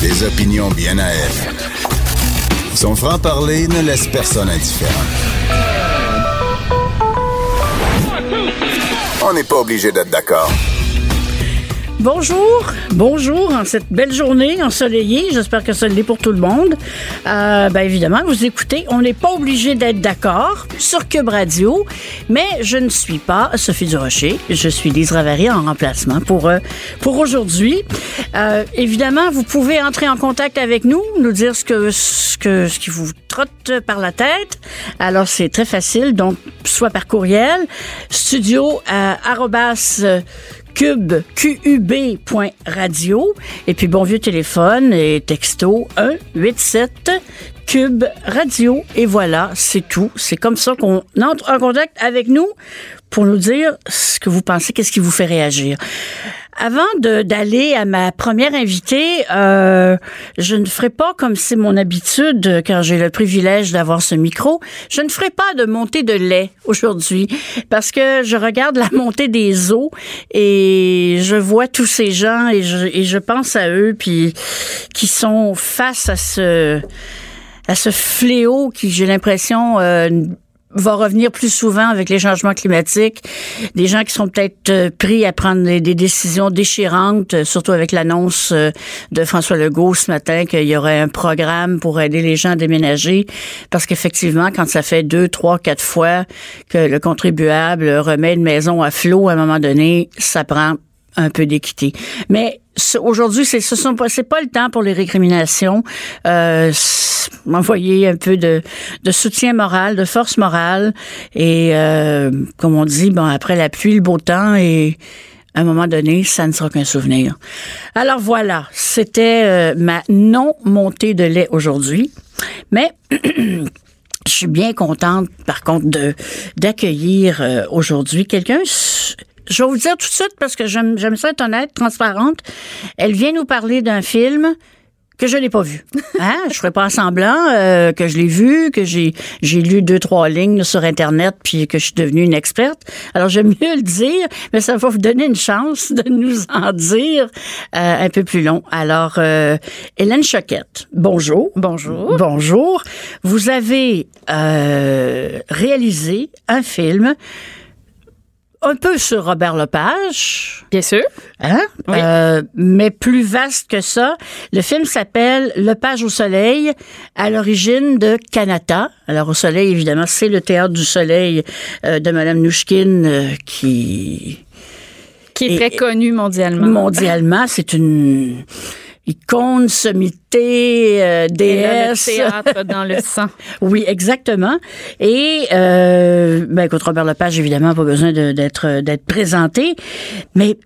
Des opinions bien à elle. Son franc-parler ne laisse personne indifférent. On n'est pas obligé d'être d'accord. Bonjour, bonjour en cette belle journée ensoleillée. J'espère que ça l'est pour tout le monde. Euh, ben évidemment, vous écoutez, on n'est pas obligé d'être d'accord sur Cube Radio, mais je ne suis pas Sophie Durocher. Je suis Lise Ravary en remplacement pour euh, pour aujourd'hui. Euh, évidemment, vous pouvez entrer en contact avec nous, nous dire ce que ce que ce qui vous trotte par la tête. Alors c'est très facile, donc soit par courriel, studio euh, arrobas, cube, qub.radio. Et puis, bon vieux téléphone et texto 187 Cube Radio. Et voilà, c'est tout. C'est comme ça qu'on entre en contact avec nous pour nous dire ce que vous pensez, qu'est-ce qui vous fait réagir. Avant d'aller à ma première invitée, euh, je ne ferai pas comme c'est mon habitude quand j'ai le privilège d'avoir ce micro. Je ne ferai pas de montée de lait aujourd'hui parce que je regarde la montée des eaux et je vois tous ces gens et je, et je pense à eux puis qui sont face à ce à ce fléau qui j'ai l'impression euh, va revenir plus souvent avec les changements climatiques. Des gens qui sont peut-être euh, pris à prendre des, décisions déchirantes, euh, surtout avec l'annonce euh, de François Legault ce matin qu'il y aurait un programme pour aider les gens à déménager. Parce qu'effectivement, quand ça fait deux, trois, quatre fois que le contribuable remet une maison à flot à un moment donné, ça prend un peu d'équité. Mais aujourd'hui, c'est ce sont pas c'est pas le temps pour les récriminations. Euh, m'envoyer un peu de, de soutien moral, de force morale et euh, comme on dit, bon après la pluie, le beau temps et à un moment donné, ça ne sera qu'un souvenir. Alors voilà, c'était euh, ma non montée de lait aujourd'hui, mais Je suis bien contente, par contre, de d'accueillir euh, aujourd'hui quelqu'un je vais vous dire tout de suite parce que j'aime ça être honnête, transparente. Elle vient nous parler d'un film que je n'ai pas vu. Hein? je ferai pas semblant euh, que je l'ai vu, que j'ai j'ai lu deux trois lignes sur internet puis que je suis devenue une experte. Alors j'aime mieux le dire, mais ça va vous donner une chance de nous en dire euh, un peu plus long. Alors euh, Hélène Choquette, bonjour. Bonjour. Bonjour. Vous avez réalisé un film un peu sur Robert Lepage. Bien sûr. Hein? Euh, mais plus vaste que ça. Le film s'appelle Lepage au soleil, à l'origine de Canada. Alors au soleil, évidemment, c'est le théâtre du soleil euh, de Madame Nouchkine euh, qui... Qui est très connu mondialement. Mondialement, c'est une icône, sommité, euh, déesse. le théâtre dans le sang. oui, exactement. Et euh, ben, écoute, Robert Lepage, évidemment, pas besoin d'être d'être présenté, mais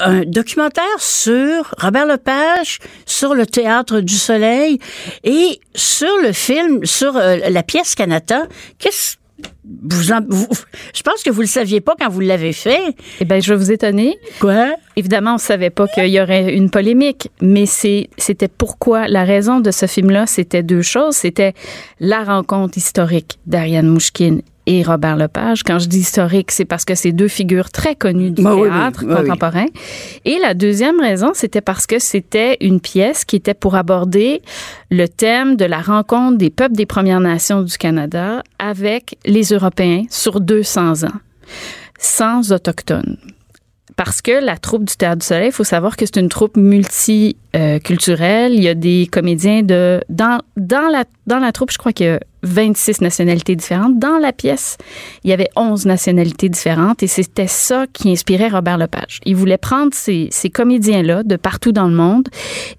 un documentaire sur Robert Lepage, sur le théâtre du Soleil et sur le film, sur euh, la pièce Canada. Qu'est-ce vous, je pense que vous le saviez pas quand vous l'avez fait. Eh bien, je vais vous étonner. Quoi? Évidemment, on savait pas qu'il y aurait une polémique, mais c'était pourquoi? La raison de ce film-là, c'était deux choses. C'était la rencontre historique d'Ariane Mouchkine et Robert Lepage. Quand je dis historique, c'est parce que c'est deux figures très connues du théâtre contemporain. Et la deuxième raison, c'était parce que c'était une pièce qui était pour aborder le thème de la rencontre des peuples des Premières Nations du Canada avec les Européens sur 200 ans, sans autochtones parce que la troupe du Théâtre du Soleil, il faut savoir que c'est une troupe multiculturelle. il y a des comédiens de dans dans la dans la troupe, je crois qu'il y a 26 nationalités différentes. Dans la pièce, il y avait 11 nationalités différentes et c'était ça qui inspirait Robert Lepage. Il voulait prendre ces, ces comédiens-là de partout dans le monde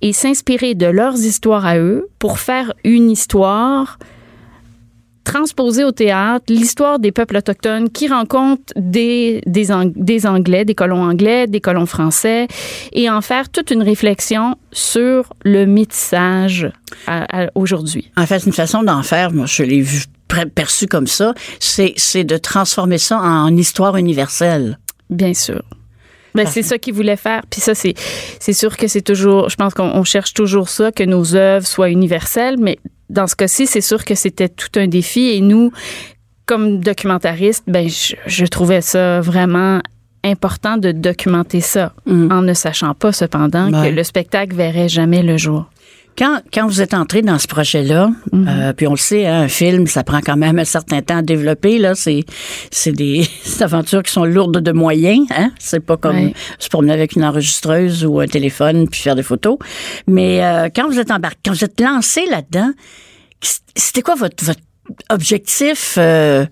et s'inspirer de leurs histoires à eux pour faire une histoire transposer au théâtre l'histoire des peuples autochtones qui rencontrent des, des, des, Anglais, des colons anglais, des colons français, et en faire toute une réflexion sur le métissage aujourd'hui. En fait, une façon d'en faire, moi, je l'ai vu perçu comme ça, c'est de transformer ça en histoire universelle. Bien sûr. Ben, c'est ça qu'il voulait faire. Puis ça, c'est, c'est sûr que c'est toujours, je pense qu'on cherche toujours ça, que nos œuvres soient universelles, mais dans ce cas-ci, c'est sûr que c'était tout un défi et nous, comme documentariste, ben je, je trouvais ça vraiment important de documenter ça, Mm. en ne sachant pas cependant Ouais. que le spectacle verrait jamais le jour. Quand, quand vous êtes entré dans ce projet-là, euh, puis on le sait, hein, un film, ça prend quand même un certain temps à développer. Là, c'est c'est des, des aventures qui sont lourdes de moyens. Hein? C'est pas comme Ouais. se promener avec une enregistreuse ou un téléphone puis faire des photos. Mais euh, quand vous êtes embarqué, quand vous êtes lancé là-dedans, c'était quoi votre, votre objectif? euh,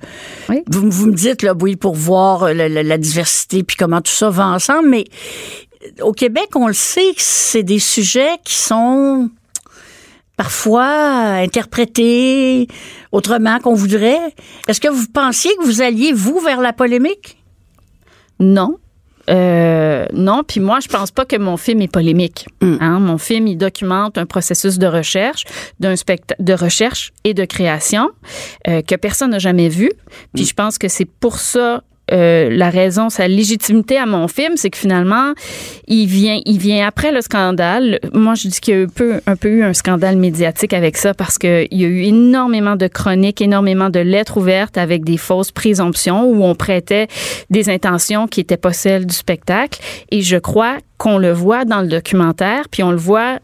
Oui. vous, vous me dites là, oui, pour voir euh, la, la- la diversité puis comment tout ça va ensemble, mais au Québec, on le sait c'est des sujets qui sont parfois interprétés autrement qu'on voudrait. Est-ce que vous pensiez que vous alliez, vous, vers la polémique? Non. Euh, non, puis moi, je pense pas que mon film est polémique. Mm. Hein, mon film, il documente un processus de recherche, d'un de recherche et de création euh, que personne n'a jamais vu. Puis je pense que c'est pour ça euh, la raison, sa légitimité à mon film, c'est que finalement, il vient, il vient après le scandale. Moi, je dis qu'il y a un peu, un peu eu un scandale médiatique avec ça parce qu'il y a eu énormément de chroniques, énormément de lettres ouvertes avec des fausses présomptions où on prêtait des intentions qui n'étaient pas celles du spectacle. Et je crois qu'on le voit dans le documentaire, puis on le voit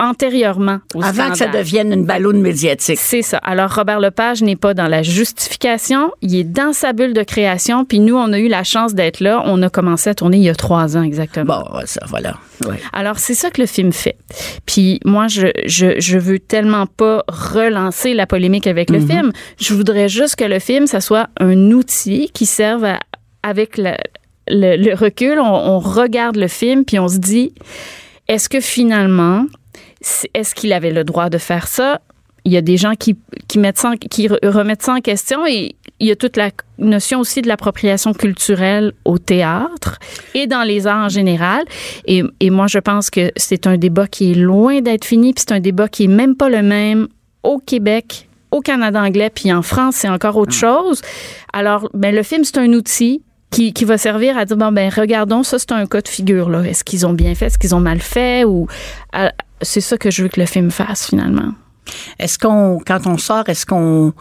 antérieurement au Avant que ça devienne une balloune médiatique. C'est ça. Alors, Robert Lepage n'est pas dans la justification, il est dans sa bulle de création, puis nous, on a eu la chance d'être là. On a commencé à tourner il y a trois ans exactement. Bon, ça, voilà. Ouais. Alors, c'est ça que le film fait. Puis moi, je, je, je veux tellement pas relancer la polémique avec le film. Je voudrais juste que le film, ça soit un outil qui serve à- avec la- le, le recul. On, on regarde le film, puis on se dit, est-ce que finalement, est-ce qu'il avait le droit de faire ça? Il y a des gens qui, qui, mettent ça en- qui re- remettent ça en question et il y a toute la notion aussi de l'appropriation culturelle au théâtre et dans les arts en général. Et, et moi, je pense que c'est un débat qui est loin d'être fini, puis c'est un débat qui est même pas le même au Québec, au Canada anglais, puis en France, c'est encore autre chose. Alors, ben, le film, c'est un outil qui, qui va servir à dire, bon, ben, regardons, ça, c'est un cas de figure, là. Est-ce qu'ils ont bien fait? Est-ce qu'ils ont mal fait? Ou, c'est ça que je veux que le film fasse, finalement. Est-ce qu'on, quand on sort, est-ce qu'on,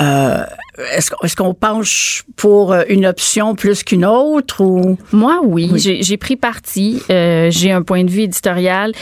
euh, est-ce, qu'on- penche pour une option plus qu'une autre ou? Moi, oui. J'ai, j'ai pris parti. Euh, j'ai un point de vue éditorial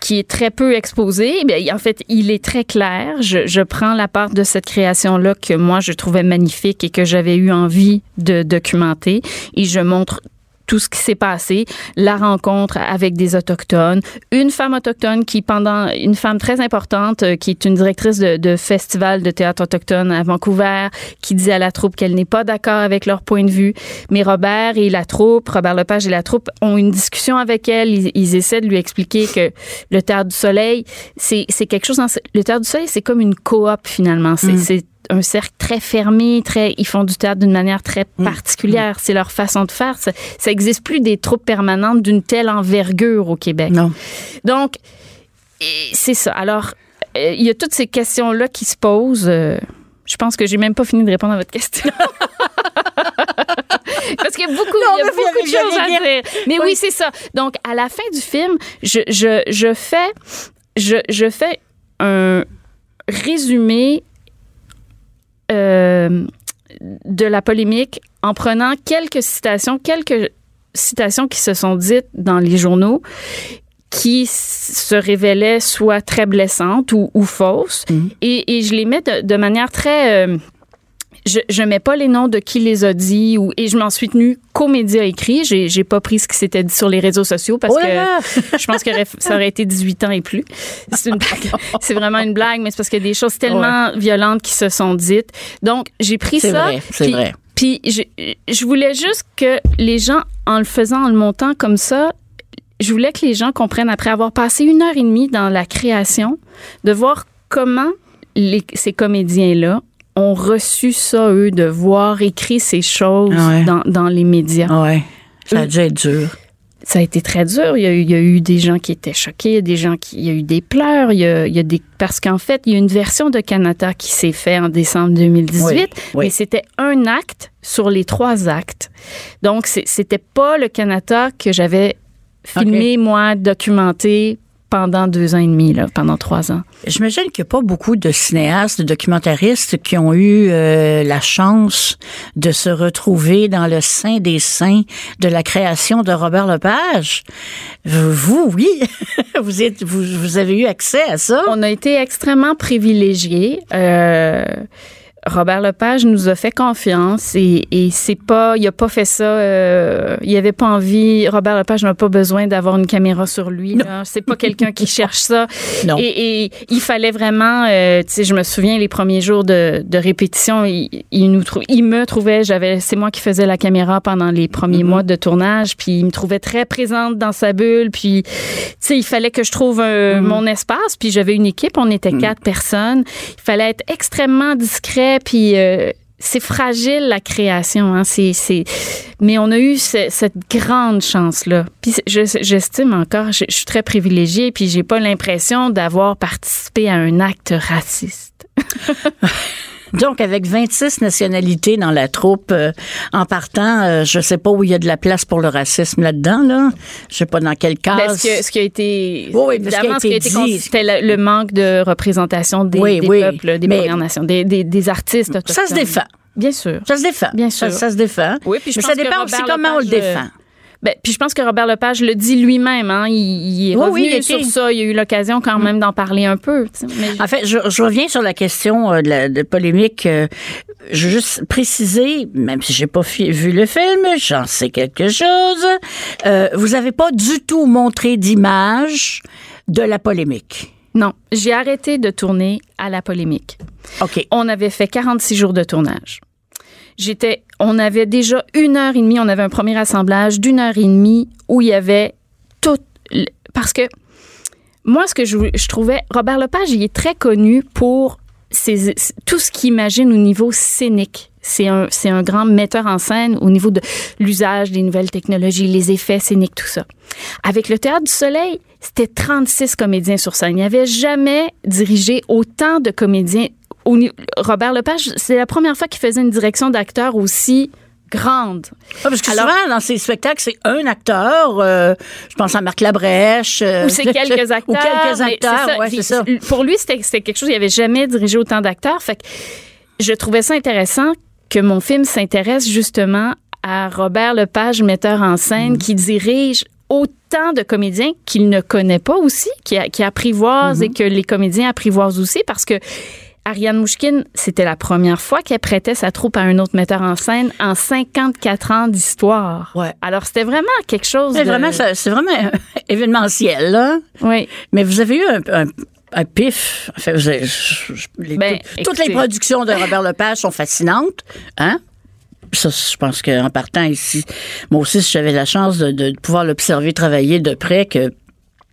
qui est très peu exposé. Mais en fait, il est très clair. Je, je prends la part de cette création-là que moi, je trouvais magnifique et que j'avais eu envie de documenter. Et je montre tout ce qui s'est passé, la rencontre avec des autochtones, une femme autochtone qui pendant une femme très importante euh, qui est une directrice de, de festival de théâtre autochtone à Vancouver qui dit à la troupe qu'elle n'est pas d'accord avec leur point de vue, mais Robert et la troupe, Robert Lepage et la troupe ont une discussion avec elle, ils, ils essaient de lui expliquer que le théâtre du soleil, c'est c'est quelque chose dans le théâtre du soleil, c'est comme une coop finalement, c'est c'est un cercle très fermé, très, ils font du théâtre d'une manière très particulière. C'est leur façon de faire. Ça, ça existe plus des troupes permanentes d'une telle envergure au Québec. non Donc, c'est ça. Alors, euh, il y a toutes ces questions-là qui se posent. euh, je pense que j'ai même pas fini de répondre à votre question. Parce qu'il y a beaucoup, il y a beaucoup de choses à dire. Mais oui, c'est ça. Donc, à la fin du film, je, je, je fais, je, je fais un résumé euh, de la polémique en prenant quelques citations, quelques citations qui se sont dites dans les journaux qui se révélaient soit très blessantes ou, ou fausses. Et, et je les mets de, de manière très... euh, je, je mets pas les noms de qui les a dit ou, et je m'en suis tenue qu'aux médias écrits. J'ai, j'ai pas pris ce qui s'était dit sur les réseaux sociaux parce Oh que je pense que ça aurait été 18 ans et plus. C'est, une blague. c'est vraiment une blague, mais c'est parce qu'il y a des choses tellement violentes qui se sont dites. Donc, j'ai pris C'est ça. vrai, c'est vrai. Puis, je, je voulais juste que les gens, en le faisant, en le montant comme ça, je voulais que les gens comprennent, après avoir passé une heure et demie dans la création, de voir comment les- ces comédiens-là ont reçu ça, eux, de voir écrit ces choses Ah ouais. dans, dans les médias. Ah ouais, ça a dû être dur. Ça a été très dur. Il y a, eu, il y a eu des gens qui étaient choqués, il y a des gens qui, il y a eu des pleurs, il y a, il y a des parce qu'en fait, il y a une version de Canada qui s'est faite en décembre 2018, Oui, oui. mais c'était un acte sur les trois actes. Donc c'était pas le Canada que j'avais filmé moi, documenté pendant deux ans et demi, là, pendant trois ans. J'imagine qu'il n'y a pas beaucoup de cinéastes, de documentaristes qui ont eu euh, la chance de se retrouver dans le sein des saints de la création de Robert Lepage. Vous, oui, vous, êtes, vous, vous avez eu accès à ça. On a été extrêmement privilégiés. Euh, Robert Lepage nous a fait confiance et, et c'est pas, il a pas fait ça, euh, il avait pas envie. Robert Lepage n'a pas besoin d'avoir une caméra sur lui. C'est pas quelqu'un qui cherche ça. Non. Et, et il fallait vraiment, euh, tu sais, je me souviens les premiers jours de, de répétition, il, il nous trou- il me trouvait, j'avais, c'est moi qui faisais la caméra pendant les premiers Mm-hmm. mois de tournage, puis il me trouvait très présente dans sa bulle, puis tu sais, il fallait que je trouve euh, Mm-hmm. mon espace, puis j'avais une équipe, on était quatre personnes, il fallait être extrêmement discret, puis euh, c'est fragile la création, hein. C'est, mais on a eu ce- cette grande chance là. Puis c'est- je- j'estime encore, je, je suis très privilégiée, puis j'ai pas l'impression d'avoir participé à un acte raciste. Donc, avec 26 nationalités dans la troupe, euh, en partant, euh, je sais pas où il y a de la place pour le racisme là-dedans, là. Je sais pas dans quel cas. Ben, ce, que- ce qui a été, Oui, oui, ce qui a évidemment, ce qui a été dit. c'était le, manque de représentation des, Oui, des oui, peuples, des Premières Nations, des, des, des artistes ça se défend. Bien sûr. Ça se défend. Bien sûr. ça se défend. Oui, puis je Mais pense ça que dépend aussi Robert comment on le Lepage, défend. Ben, puis je pense que Robert Lepage le dit lui-même. Hein, il, il est Oui, revenu oui, il sur ça. Il a eu l'occasion quand même d'en parler un peu. mais- En fait, je, je reviens sur la question euh, de la de polémique. euh, je veux juste préciser, même si j'ai pas vu le film, j'en sais quelque chose. Euh, vous avez pas du tout montré d'image de la polémique. Non, j'ai arrêté de tourner à la polémique. OK. On avait fait 46 jours de tournage. On avait déjà une heure et demie, on avait un premier assemblage d'une heure et demie où il y avait tout, parce que moi, ce que je, trouvais, Robert Lepage, il est très connu pour tout ce qu'il imagine au niveau scénique. C'est un, c'est un grand metteur en scène au niveau de l'usage des nouvelles technologies, les effets scéniques, tout ça. Avec le Théâtre du Soleil, c'était 36 comédiens sur scène. Il n'y avait jamais dirigé autant de comédiens. Au Robert Lepage, c'est la première fois qu'il faisait une direction d'acteur aussi grande. Ah, parce que Alors- souvent, dans ces spectacles, c'est un acteur. euh, je pense à Marc Labrèche. euh, Ou c'est quelques acteurs. Ou quelques acteurs, ouais, Puis c'est ça. Pour lui, c'était quelque chose, il n'avait jamais dirigé autant d'acteurs. Fait que je trouvais ça intéressant que mon film s'intéresse justement à Robert Lepage, metteur en scène, qui dirige autant de comédiens qu'il ne connaît pas aussi, qui, qui apprivoise Mm-hmm. et que les comédiens apprivoisent aussi parce que Ariane Mouchkine, c'était la première fois qu'elle prêtait sa troupe à un autre metteur en scène en 54 ans d'histoire. Ouais. Alors, c'était vraiment quelque chose C'est de... vraiment, ça- c'est vraiment événementiel, là. Oui. Mais vous avez eu un, un- un pif. Enfin, les- Ben, toutes- toutes les productions de Robert Lepage sont fascinantes. Hein? Ça, je pense qu'en partant ici, moi aussi, si j'avais la chance de, de pouvoir l'observer travailler de près, que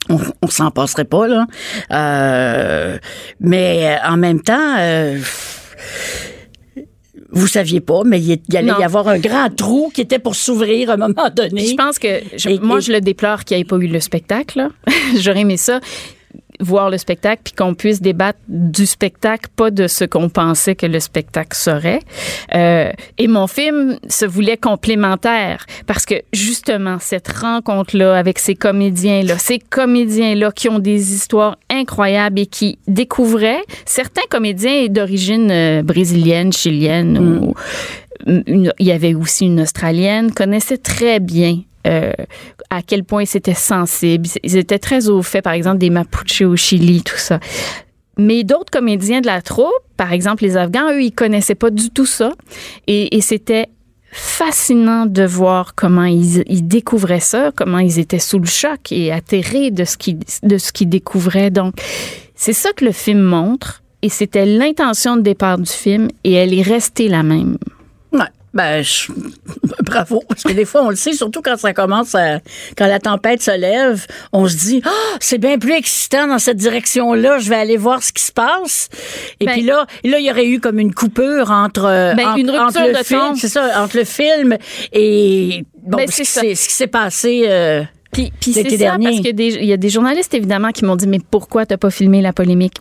on, on s'en passerait pas, là. Euh, mais euh, en même temps, euh, vous saviez pas, mais il y allait Non. y avoir un grand trou qui était pour s'ouvrir à un moment donné. Je pense que je- Et- moi et- je le déplore qu'il n'y ait pas eu le spectacle. J'aurais aimé ça voir le spectacle puis qu'on puisse débattre du spectacle, pas de ce qu'on pensait que le spectacle serait. Euh, et mon film se voulait complémentaire parce que justement cette rencontre là avec ces comédiens là, ces comédiens là qui ont des histoires incroyables et qui découvraient certains comédiens d'origine euh, brésilienne, chilienne ou une- il y avait aussi une Australienne, connaissait très bien euh, à quel point c'était sensible. Ils étaient très au fait, par exemple, des Mapuches au Chili, tout ça. Mais d'autres comédiens de la troupe, par exemple les Afghans, eux, ils connaissaient pas du tout ça. Et, c'était fascinant de voir comment ils, ils découvraient ça, comment ils étaient sous le choc et atterrés de ce qu'ils de ce qu'ils découvraient. Donc, c'est ça que le film montre. Et c'était l'intention de départ du film et elle est restée la même. Ben, je- bravo. Parce que des fois, on le sait, surtout quand ça commence à, quand la tempête se lève, on se dit, ah, c'est bien plus excitant dans cette direction-là, je vais aller voir ce qui se passe. Et Ben- puis là, là, il y aurait eu comme une coupure entre, Ben, entre, une rupture entre le de film, c'est ça, entre le film et, bon, Ben, ce, qui ce qui s'est passé, euh, Puis, puis c'est ça, dernier. parce qu'il y a des journalistes, évidemment, qui m'ont dit, mais pourquoi t'as pas filmé la polémique?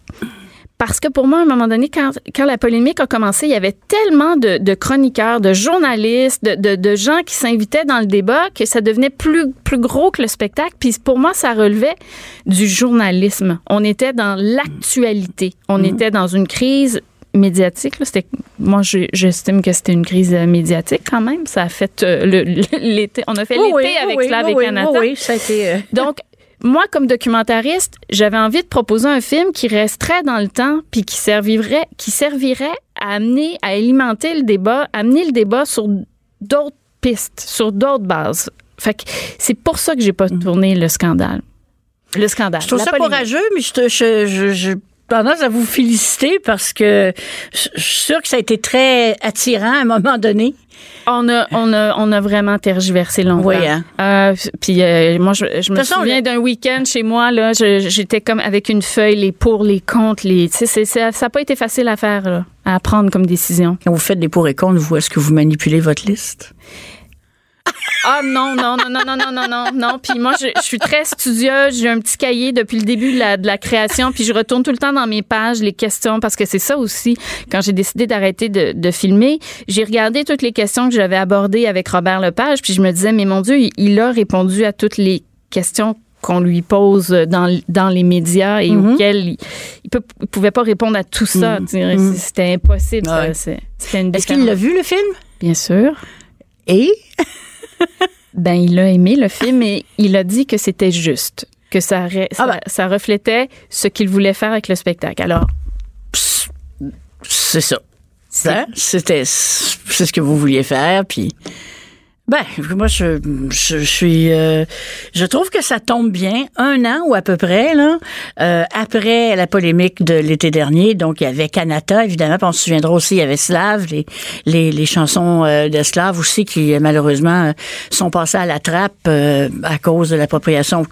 Parce que pour moi, à un moment donné, quand, quand la polémique a commencé, il y avait tellement de, de chroniqueurs, de journalistes, de, de, de gens qui s'invitaient dans le débat que ça devenait plus, plus gros que le spectacle. Puis pour moi, ça relevait du journalisme. On était dans l'actualité. On Mm. était dans une crise médiatique. Là. C'était, moi, je- j'estime que c'était une crise euh, médiatique quand même. Ça a fait euh, l'été. On a fait Oui, l'été oui, avec oui, oui, Canada. oui, oui, ça a été. euh, Donc, moi, comme documentariste, j'avais envie de proposer un film qui resterait dans le temps puis qui servirait, qui servirait à amener, à alimenter le débat, amener le débat sur d'autres pistes, sur d'autres bases. Fait que c'est pour ça que j'ai pas tourné le scandale. Le scandale. Je trouve ça polémique. courageux, mais je, te- je, je, je tendance à vous féliciter parce que je suis sûre que ça a été très attirant à un moment donné. On a, on a, on a vraiment tergiversé longtemps. Oui, hein. Euh, puis euh, moi, je, je me façon, souviens le- d'un week-end chez moi là, j'étais comme avec une feuille, les pour, les contre, les. Ça n'a pas été facile à faire, là, à prendre comme décision. Quand vous faites des pour et contre, vous, est-ce que vous manipulez votre liste? Ah non, non, non, non, non, non, non, non, non. Puis moi, je, je suis très studieuse. J'ai un petit cahier depuis le début de la, de la création. Puis je retourne tout le temps dans mes pages les questions parce que c'est ça aussi. Quand j'ai décidé d'arrêter de, de filmer, j'ai regardé toutes les questions que j'avais abordées avec Robert Lepage. Puis je me disais, mais mon Dieu, il, il a répondu à toutes les questions qu'on lui pose dans, dans les médias et auxquelles il, il, peut, il pouvait pas répondre à tout ça. Tu sais, C'était impossible. Ouais. Est-ce qu'il l'a vu, le film? Bien sûr. Et? Ben, il a aimé le film et il a dit que c'était juste, que ça, ça, Ah ben. ça reflétait ce qu'il voulait faire avec le spectacle. Alors, C'est ça. Hein? C'était, c'est ce que vous vouliez faire, puis. Ben, moi, je, je, suis, euh, je trouve que ça tombe bien. Un an ou à peu près, là, euh, après la polémique de l'été dernier. Donc, il y avait Kanata, évidemment, puis on se souviendra aussi, il y avait Slav, les, les, les chansons euh, de Slav aussi qui, malheureusement, euh, sont passées à la trappe euh, à cause de l'appropriation.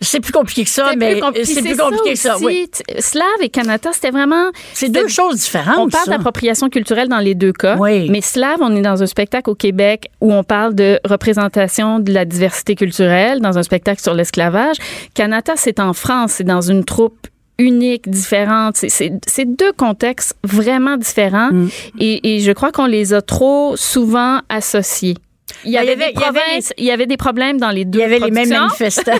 C'est plus compliqué que ça, mais c'est plus compliqué que ça, oui. T- Slav et Kanata, c'était vraiment. C'est deux choses différentes. On parle d'appropriation culturelle dans les deux cas. Oui. Mais Slav, on est dans un spectacle au Québec où on parle de représentation de la diversité culturelle, dans un spectacle sur l'esclavage. Kanata, c'est en France, c'est dans une troupe unique, différente. C'est- deux contextes vraiment différents Mm. et, et je crois qu'on les a trop souvent associés. Il y, Ben, il y avait avait- des il y avait provinces- il y avait des problèmes dans les deux Il y avait les mêmes manifestants.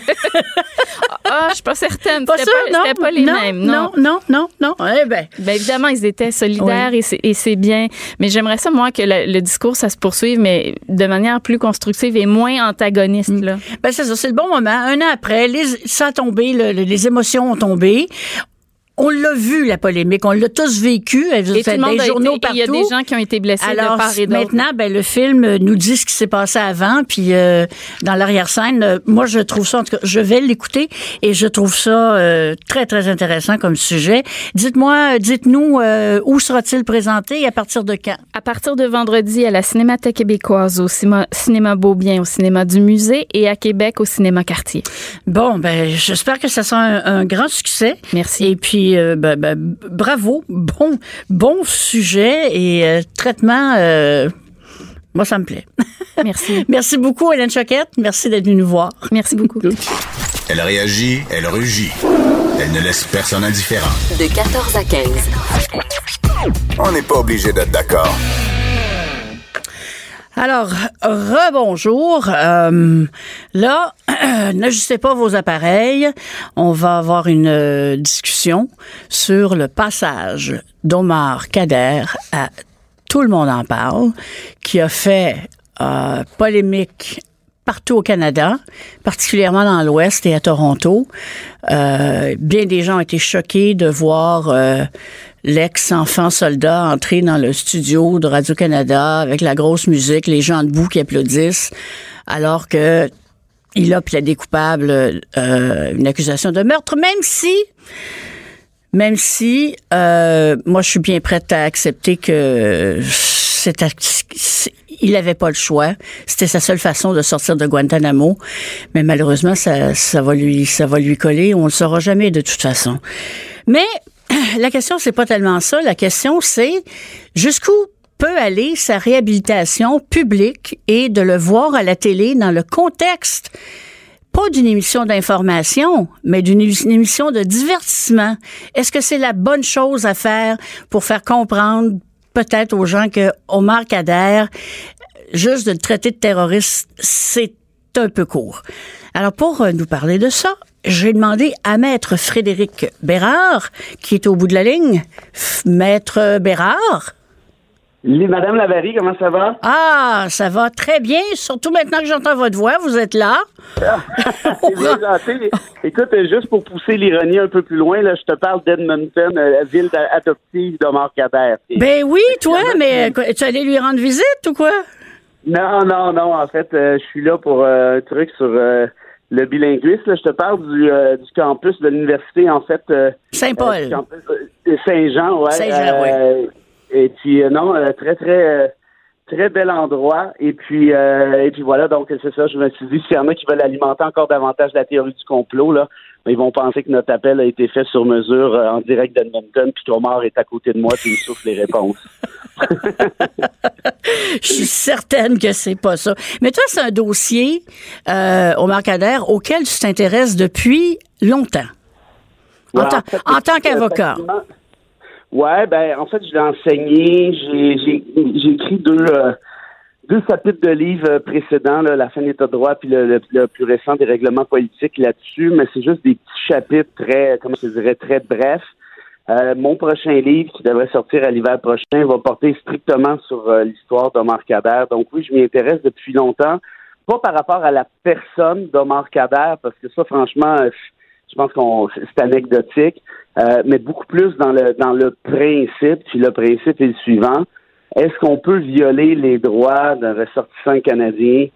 Ah, je suis pas certaine. Pas sûr, pas, non? pas les non, mêmes. Non, non, non, non. Eh ben, Ben évidemment, ils étaient solidaires et c'est- et c'est bien. Mais j'aimerais ça, moi, que le, le discours, ça se poursuive, mais de manière plus constructive et moins antagoniste. Là. ben c'est ça, c'est le bon moment. Un an après, les, ça a tombé, le- le- les émotions ont tombé. On l'a vu, la polémique. On l'a tous vécu. Et tout le monde des journaux été- et Il y a partout. des gens qui ont été blessés Alors, de part et maintenant, ben, le film nous dit ce qui s'est passé avant, puis euh, dans l'arrière-scène, euh, moi, je trouve ça, en tout cas, je vais l'écouter et je trouve ça euh, très, très intéressant comme sujet. Dites-moi, dites-nous, euh, où sera-t-il présenté et à partir de quand? À partir de vendredi, à la Cinémathèque québécoise, au cinéma, cinéma Beaubien, au cinéma du musée et à Québec, au cinéma Cartier. Bon, ben, j'espère que ça sera un, un grand succès. Merci. Et puis, euh, ben, ben, bravo, bon, bon sujet et euh, traitement. euh, moi, ça me plaît. Merci. Merci beaucoup, Hélène Choquette. Merci d'être venue nous voir. Merci beaucoup. Elle réagit, elle rugit. Elle ne laisse personne indifférent. De 14 à 15. On n'est pas obligé d'être d'accord. Alors, rebonjour. Euh, là, n'ajustez pas vos appareils. On va avoir une euh, discussion sur le passage d'Omar Kader à Tout le monde en parle, qui a fait euh, polémique partout au Canada, particulièrement dans l'Ouest et à Toronto. Bien des gens ont été choqués de voir l'ex-enfant soldat entrer dans le studio de Radio-Canada avec la grosse musique, les gens debout qui applaudissent, alors que il a plaidé coupable euh, une accusation de meurtre, même si même si euh, moi je suis bien prête à accepter que c'est- il n'avait pas le choix. C'était sa seule façon de sortir de Guantanamo. Mais malheureusement, ça, ça va lui, ça va lui coller. On ne le saura jamais de toute façon. Mais la question, c'est pas tellement ça. La question, c'est jusqu'où peut aller sa réhabilitation publique et de le voir à la télé dans le contexte pas d'une émission d'information, mais d'une émission de divertissement. Est-ce que c'est la bonne chose à faire pour faire comprendre peut-être aux gens que Omar Kader, juste de le traiter de terroriste, c'est un peu court? Alors, pour euh, nous parler de ça, j'ai demandé à Maître Frédéric Bérard, qui est au bout de la ligne. Maître Bérard? Madame Lavary, comment ça va? Ah, ça va très bien, surtout maintenant que j'entends votre voix, vous êtes là. Écoute, juste pour pousser l'ironie un peu plus loin, là, je te parle d'Edmonton, la euh, ville adoptive de Marcader. Ben oui, toi, mais tu allais lui rendre visite ou quoi? Non, non, non. En fait, euh, je suis là pour euh, un truc sur le bilinguisme. Je te parle du, du campus de l'université, en fait. Saint-Paul. Saint-Jean, ouais. Saint-Jean, ouais. Et puis euh, non, euh, très très euh, très bel endroit. Et puis et puis voilà, donc c'est ça. Je me suis dit s'il y en a qui veulent alimenter encore davantage la théorie du complot là, ils vont penser que notre appel a été fait sur mesure en direct d'Edmonton, puis qu'Omar est à côté de moi, puis il me souffle les réponses. Je suis certaine que c'est pas ça. Mais toi, c'est un dossier, euh, Omar Kader, auquel tu t'intéresses depuis longtemps. en, en tant qu'avocat. Ouais, ben en fait, je l'ai enseigné. J'ai écrit deux euh, deux chapitres de livres précédents, là, la fin de l'État de droit, puis le, plus récent des règlements politiques là-dessus, mais c'est juste des petits chapitres très, comment je dirais, très brefs. Euh, mon prochain livre, qui devrait sortir à l'hiver prochain, va porter strictement sur euh, l'histoire d'Omar Kader. Donc oui, je m'y intéresse depuis longtemps. Pas par rapport à la personne d'Omar Kader, parce que ça, franchement, je pense qu'on c'est anecdotique, euh, mais beaucoup plus dans le dans le principe. Puis le principe est le suivant est-ce qu'on peut violer les droits d'un ressortissant canadien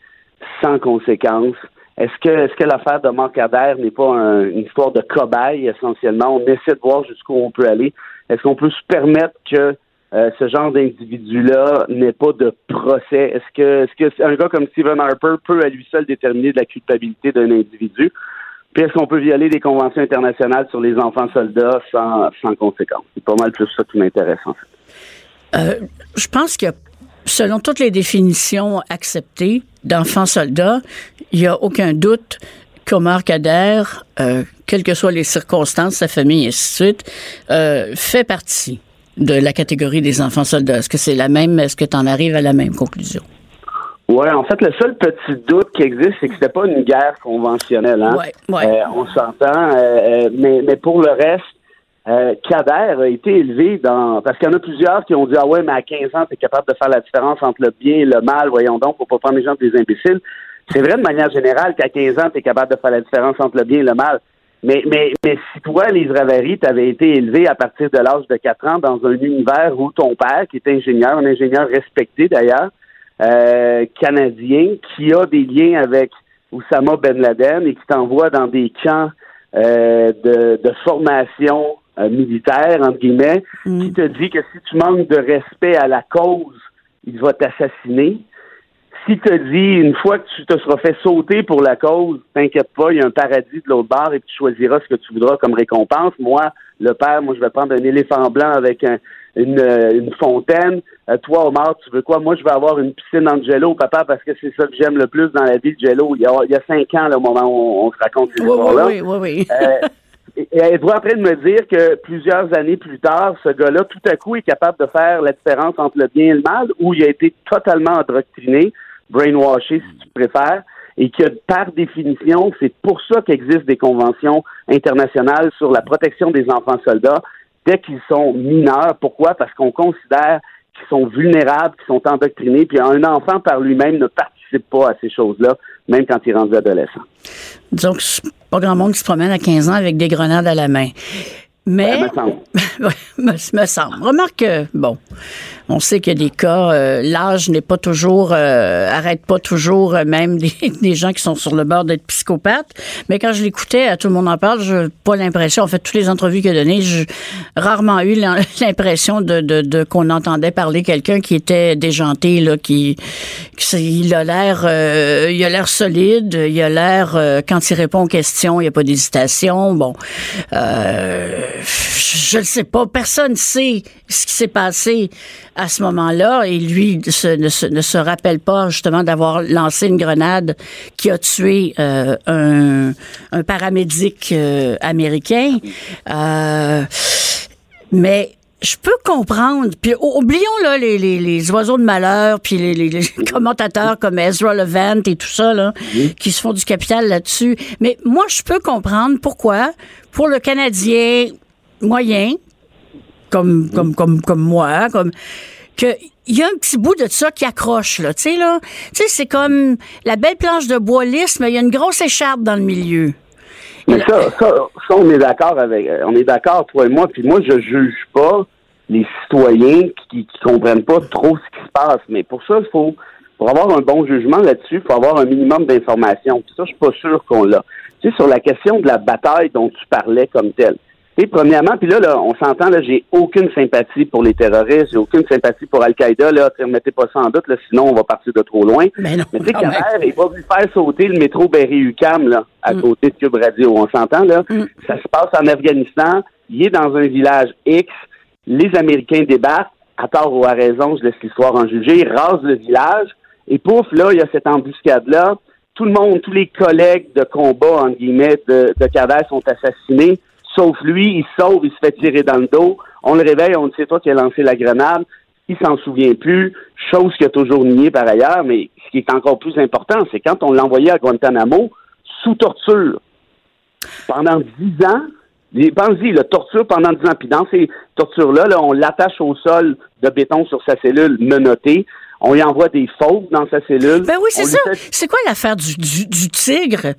sans conséquence? Est-ce que est-ce que l'affaire de Marc n'est pas une histoire de cobaye essentiellement? On essaie de voir jusqu'où on peut aller. Est-ce qu'on peut se permettre que euh, ce genre d'individu-là n'ait pas de procès? Est-ce que, est-ce que un gars comme Stephen Harper peut à lui seul déterminer de la culpabilité d'un individu? Puis est-ce qu'on peut violer des conventions internationales sur les enfants soldats sans, sans conséquence? C'est pas mal plus ça qui m'intéresse, en fait. Euh, je pense que selon toutes les définitions acceptées d'enfants soldats, il n'y a aucun doute qu'Omar Kader, euh, quelles que soient les circonstances, sa famille et ainsi de suite, euh, fait partie de la catégorie des enfants soldats. Est-ce que c'est la même, est-ce que tu en arrives à la même conclusion? Oui, en fait, le seul petit doute qui existe, c'est que c'était pas une guerre conventionnelle. Hein? Ouais, ouais. Euh, on s'entend, euh, mais, mais pour le reste, euh, Kader a été élevé dans... Parce qu'il y en a plusieurs qui ont dit, ah ouais, mais à 15 ans, tu es capable de faire la différence entre le bien et le mal, voyons donc, faut pas prendre les gens des imbéciles. C'est vrai de manière générale qu'à 15 ans, tu es capable de faire la différence entre le bien et le mal. Mais, mais, mais si toi, Lise Ravary, tu avais été élevé à partir de l'âge de 4 ans dans un univers où ton père, qui est ingénieur, un ingénieur respecté d'ailleurs, euh, canadien qui a des liens avec Oussama Ben Laden et qui t'envoie dans des camps euh, de, de, formation euh, militaire, entre guillemets, mm. qui te dit que si tu manques de respect à la cause, il va t'assassiner. Si te dit, une fois que tu te seras fait sauter pour la cause, t'inquiète pas, il y a un paradis de l'autre bord et tu choisiras ce que tu voudras comme récompense. Moi, le père, moi, je vais prendre un éléphant blanc avec un, une, euh, une fontaine. Euh, toi, Omar, tu veux quoi? Moi, je veux avoir une piscine en jello, papa, parce que c'est ça que j'aime le plus dans la vie de jello. Il y a, il y a cinq ans, là, au moment où on, se raconte ces histoires-là. Oui, oui, oui. euh, et êtes-vous en de me dire que plusieurs années plus tard, ce gars-là, tout à coup, est capable de faire la différence entre le bien et le mal, ou il a été totalement endoctriné, brainwashé, si tu préfères, et que par définition, c'est pour ça qu'existent des conventions internationales sur la protection des enfants soldats dès qu'ils sont mineurs? Pourquoi? Parce qu'on considère qu'ils sont vulnérables, qu'ils sont endoctrinés, puis un enfant par lui-même ne participe pas à ces choses-là, même quand il est rendu adolescent. Donc, pas grand monde qui se promène à 15 ans avec des grenades à la main. Mais, me, me semble. Remarque, bon, on sait qu'il y a des cas, euh, l'âge n'est pas toujours, euh, arrête pas toujours, euh, même des, des, gens qui sont sur le bord d'être psychopathes. Mais quand je l'écoutais, à tout le monde en parle, j'ai pas l'impression, en fait, toutes les entrevues qu'il a données, j'ai rarement eu l'impression de, de, de qu'on entendait parler quelqu'un qui était déjanté, là, qui, qui il a l'air, il a l'air solide, il a l'air, quand il répond aux questions, il n'y a pas d'hésitation. Bon, euh, je ne sais pas. Personne ne sait ce qui s'est passé à ce moment-là et lui ne, se, rappelle pas justement d'avoir lancé une grenade qui a tué euh, un, un, paramédic euh, américain. Euh, mais je peux comprendre. Puis oublions là les, les, les, oiseaux de malheur, puis les, les, commentateurs comme Ezra Levant et tout ça là, qui se font du capital là-dessus. Mais moi, je peux comprendre pourquoi, pour le Canadien moyen, comme comme comme comme moi, comme que il y a un petit bout de ça qui accroche là, tu sais là. Tu sais, c'est comme la belle planche de bois lisse, mais il y a une grosse écharpe dans le milieu. Mais ça, ça, ça, on est d'accord avec, euh, on est d'accord, toi et moi, puis moi, je juge pas les citoyens qui, qui comprennent pas trop ce qui se passe. Mais pour ça, il faut, pour avoir un bon jugement là-dessus, il faut avoir un minimum d'informations. Ça, je suis pas sûr qu'on l'a. Tu sais, sur la question de la bataille dont tu parlais comme telle. Et premièrement, puis là, là, on s'entend, là, j'ai aucune sympathie pour les terroristes, j'ai aucune sympathie pour Al-Qaïda, là, remettez pas ça en doute, là, sinon on va partir de trop loin. Mais, non, mais tu sais, il va lui faire sauter le métro Berry-UQAM, là, à mm. côté de Cube Radio. On s'entend, là? Mm. Ça se passe en Afghanistan, il est dans un village X, les Américains débarquent, à tort ou à raison, je laisse l'histoire en juger, ils rasent le village, et pouf, là, il y a cette embuscade-là. Tout le monde, tous les collègues de combat, entre guillemets, de, de Kader sont assassinés, sauf lui, il sauve, il se fait tirer dans le dos. On le réveille, on dit c'est toi qui as lancé la grenade. Il s'en souvient plus, chose qu'il a toujours nié par ailleurs, mais ce qui est encore plus important, c'est quand on l'a envoyé à Guantanamo sous torture. Pendant dix ans, Pensez, la torture pendant 10 ans. Puis dans ces tortures-là, là, on l'attache au sol de béton sur sa cellule menottée. On lui envoie des fauves dans sa cellule. Ben oui, c'est ça. C'est quoi l'affaire du, du, tigre?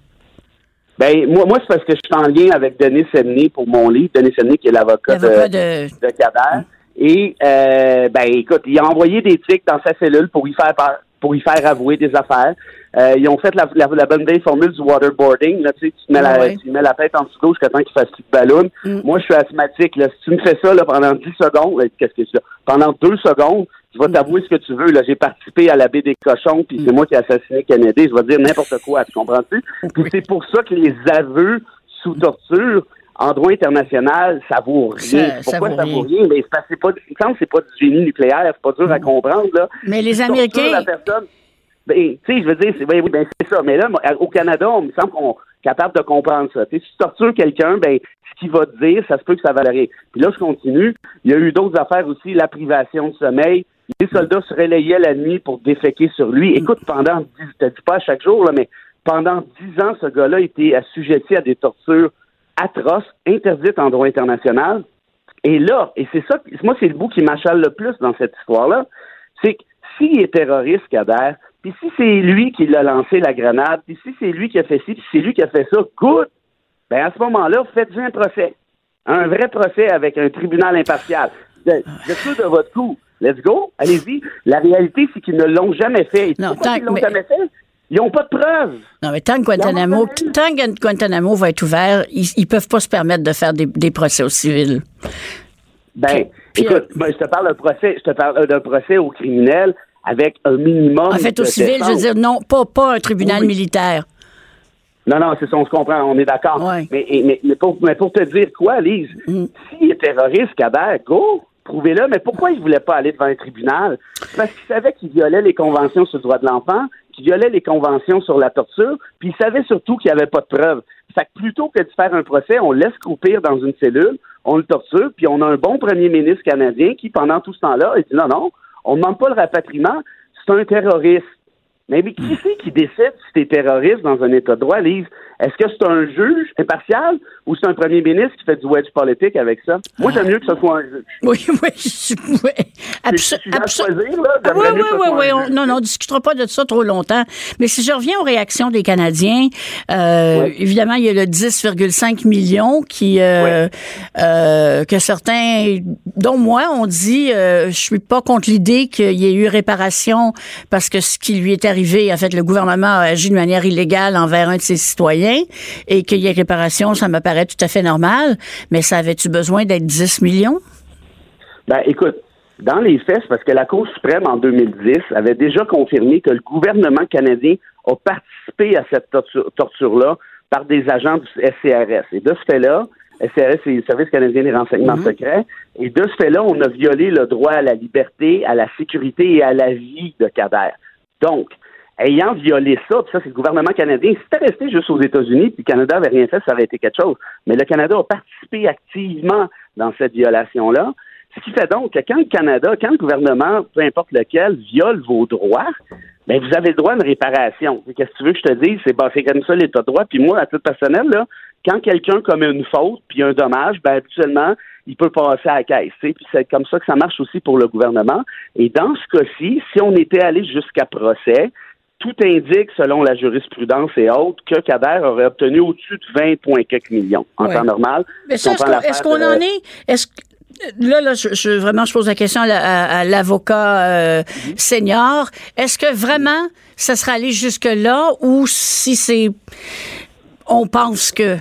Ben, moi, moi c'est parce que je suis en lien avec Denis Semney pour mon livre. Denis Semney, qui est l'avocat de, de... de Et, euh, ben, écoute, il a envoyé des tigres dans sa cellule pour y faire pour y faire avouer des affaires. Euh, ils ont fait la, la, bonne vieille formule du waterboarding. Là, tu, sais, tu, mets la, tu mets la tête en dessous d'eau jusqu'à temps qu'il fasse plus de ballon. Mm. Moi, je suis asthmatique. Là. Si tu me fais ça là, pendant 10 secondes, qu'est-ce que c'est Pendant 2 secondes, je vais mm. t'avouer ce que tu veux. Là, j'ai participé à la baie des cochons, puis c'est mm. moi qui ai assassiné Kennedy. Je vais dire n'importe quoi, tu comprends-tu? Puis c'est pour ça que les aveux sous torture, en droit international, ça vaut rien. Pourquoi ça, vaut, rien? Mais c'est pas, c'est pas du génie nucléaire, c'est pas dur à comprendre, là. Mais les Américains. Ben, tu sais, je veux dire, c'est ben, ben, ça. Mais là, au Canada, on me semble qu'on est capable de comprendre ça. si tu tortures quelqu'un, ben, ce qu'il va te dire, ça se peut que ça valerait. Puis là, je continue. Il y a eu d'autres affaires aussi, la privation de sommeil. Les soldats se relayaient la nuit pour déféquer sur lui. Écoute, pendant dix, te dis pas chaque jour, là, mais pendant dix ans, ce gars-là était assujetti à des tortures atroces, interdites en droit international. Et là, et c'est ça, moi, c'est le bout qui m'achale le plus dans cette histoire-là, c'est que s'il est terroriste, Kader, puis si c'est lui qui l'a lancé la grenade, puis si c'est lui qui a fait ci, puis c'est lui qui a fait ça, good! Ben à ce moment-là, faites-y un procès. Un vrai procès avec un tribunal impartial. Vous êtes de votre coup. Let's go, allez-y. La réalité, c'est qu'ils ne l'ont jamais fait. non, tant, ils l'ont jamais fait? Ils n'ont pas de preuves. Non, mais tant que Guantanamo, tant que Guantanamo va être ouvert, ils ne peuvent pas se permettre de faire des, des procès aux civils. Ben, écoute, euh, je te parle d'un procès, je te parle d'un procès aux criminels avec un minimum. En fait, au civil, je veux dire, non, pas, pas un tribunal militaire. Non, non, c'est ça, on se comprend, on est d'accord. Mais, mais, mais, pour, mais, pour, te dire quoi, Lise, mm. s'il est terroriste, Kader, go, prouvez-le, mais pourquoi il voulait pas aller devant un tribunal? Parce qu'il savait qu'il violait les conventions sur le droit de l'enfant, qu'il violait les conventions sur la torture, puis il savait surtout qu'il n'y avait pas de preuves. Fait que plutôt que de faire un procès, on laisse croupir dans une cellule, on le torture, puis on a un bon premier ministre canadien qui, pendant tout ce temps-là, il dit non, non, on ne demande pas le rapatriement, c'est un terroriste. Mais, qui c'est qui décide si es terroriste dans un État de droit, Lise? Est-ce que c'est un juge impartial ou c'est un premier ministre qui fait du wedge politique avec ça? Moi, j'aime mieux que ce soit un juge. Oui, oui, oui. Absolument. oui, oui, oui, oui. non, non, on ne discutera pas de ça trop longtemps. Mais si je reviens aux réactions des Canadiens, euh, évidemment, il y a le 10,5 millions qui, euh, euh, que certains, dont moi, ont dit, je suis pas contre l'idée qu'il y ait eu réparation parce que ce qui lui est arrivé, en fait, le gouvernement a agi de manière illégale envers un de ses citoyens et qu'il y ait réparation, ça me paraît tout à fait normal. Mais ça avait-tu besoin d'être 10 millions? Ben, écoute, dans les faits, parce que la Cour suprême en 2010 avait déjà confirmé que le gouvernement canadien a participé à cette torture-là par des agents du SCRS. Et de ce fait-là, SCRS, c'est le Service canadien des renseignements Mhm. secrets. Et de ce fait-là, on a violé le droit à la liberté, à la sécurité et à la vie de Kader. Donc, ayant violé ça, puis ça, c'est le gouvernement canadien. Si c'était resté juste aux États-Unis, puis le Canada avait rien fait, ça aurait été quelque chose. Mais le Canada a participé activement dans cette violation-là. Ce qui fait donc que quand le Canada, quand le gouvernement, peu importe lequel, viole vos droits, ben vous avez le droit à une réparation. Qu'est-ce que tu veux que je te dise? C'est ben, comme ça l'État de droit. Puis moi, à titre personnel, là, quand quelqu'un commet une faute puis un dommage, ben habituellement, il peut passer à la caisse. Puis c'est comme ça que ça marche aussi pour le gouvernement. Et dans ce cas-ci, si on était allé jusqu'à procès, tout indique, selon la jurisprudence et autres, que Kader aurait obtenu au-dessus de 20 points quelques millions en Ouais. temps normal. Mais ça, est-ce qu'on de- en est? Est-ce Là, là, je, je- vraiment, je pose la question à, la- à- à l'avocat euh, senior. Est-ce que vraiment ça sera allé jusque-là ou si c'est. On pense que?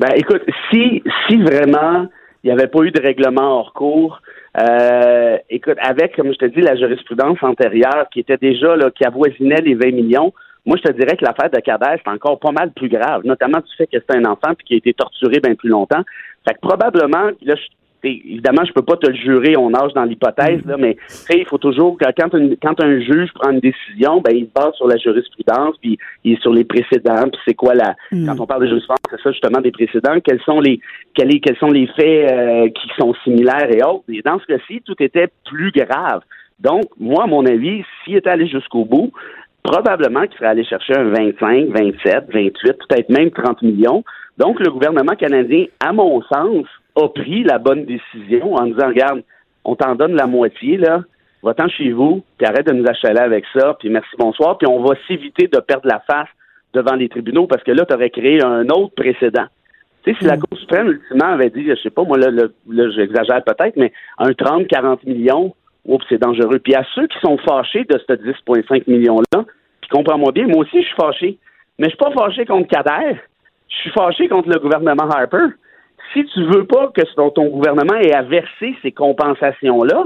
Ben, écoute, si, si vraiment il n'y avait pas eu de règlement hors cours, euh, écoute, avec, comme je te dis, la jurisprudence antérieure qui était déjà, là, qui avoisinait les 20 millions, moi, je te dirais que l'affaire de Kader, c'est encore pas mal plus grave, notamment du fait que c'est un enfant puis qui a été torturé bien plus longtemps. Fait que probablement, là, je, évidemment, je peux pas te le jurer, on nage dans l'hypothèse, là, mais il faut toujours que quand, une- quand un juge prend une décision, ben il se base sur la jurisprudence, puis il est sur les précédents, puis c'est quoi la quand on parle de jurisprudence, c'est ça justement des précédents, quels sont les quels, quels sont les faits euh, qui sont similaires et autres. Et dans ce cas-ci, tout était plus grave. Donc, moi, à mon avis, s'il était allé jusqu'au bout, probablement qu'il serait allé chercher un 25, 27, 28, peut-être même 30 millions. Donc, le gouvernement canadien, à mon sens, a pris la bonne décision en disant, regarde, on t'en donne la moitié, là, va-t'en chez vous, puis arrête de nous achaler avec ça, puis merci, bonsoir, puis on va s'éviter de perdre la face devant les tribunaux, parce que là, tu aurais créé un autre précédent. Tu sais, si la Cour suprême, ultimement, avait dit, je sais pas, moi, là, là, là, j'exagère peut-être, mais un 30, 40 millions, oups, c'est dangereux. Puis à ceux qui sont fâchés de ce 10,5 millions-là, puis comprends-moi bien, moi aussi, je suis fâché. Mais je suis pas fâché contre Kader. Je suis fâché contre le gouvernement Harper. Si tu veux pas que ton, gouvernement ait à verser ces compensations-là,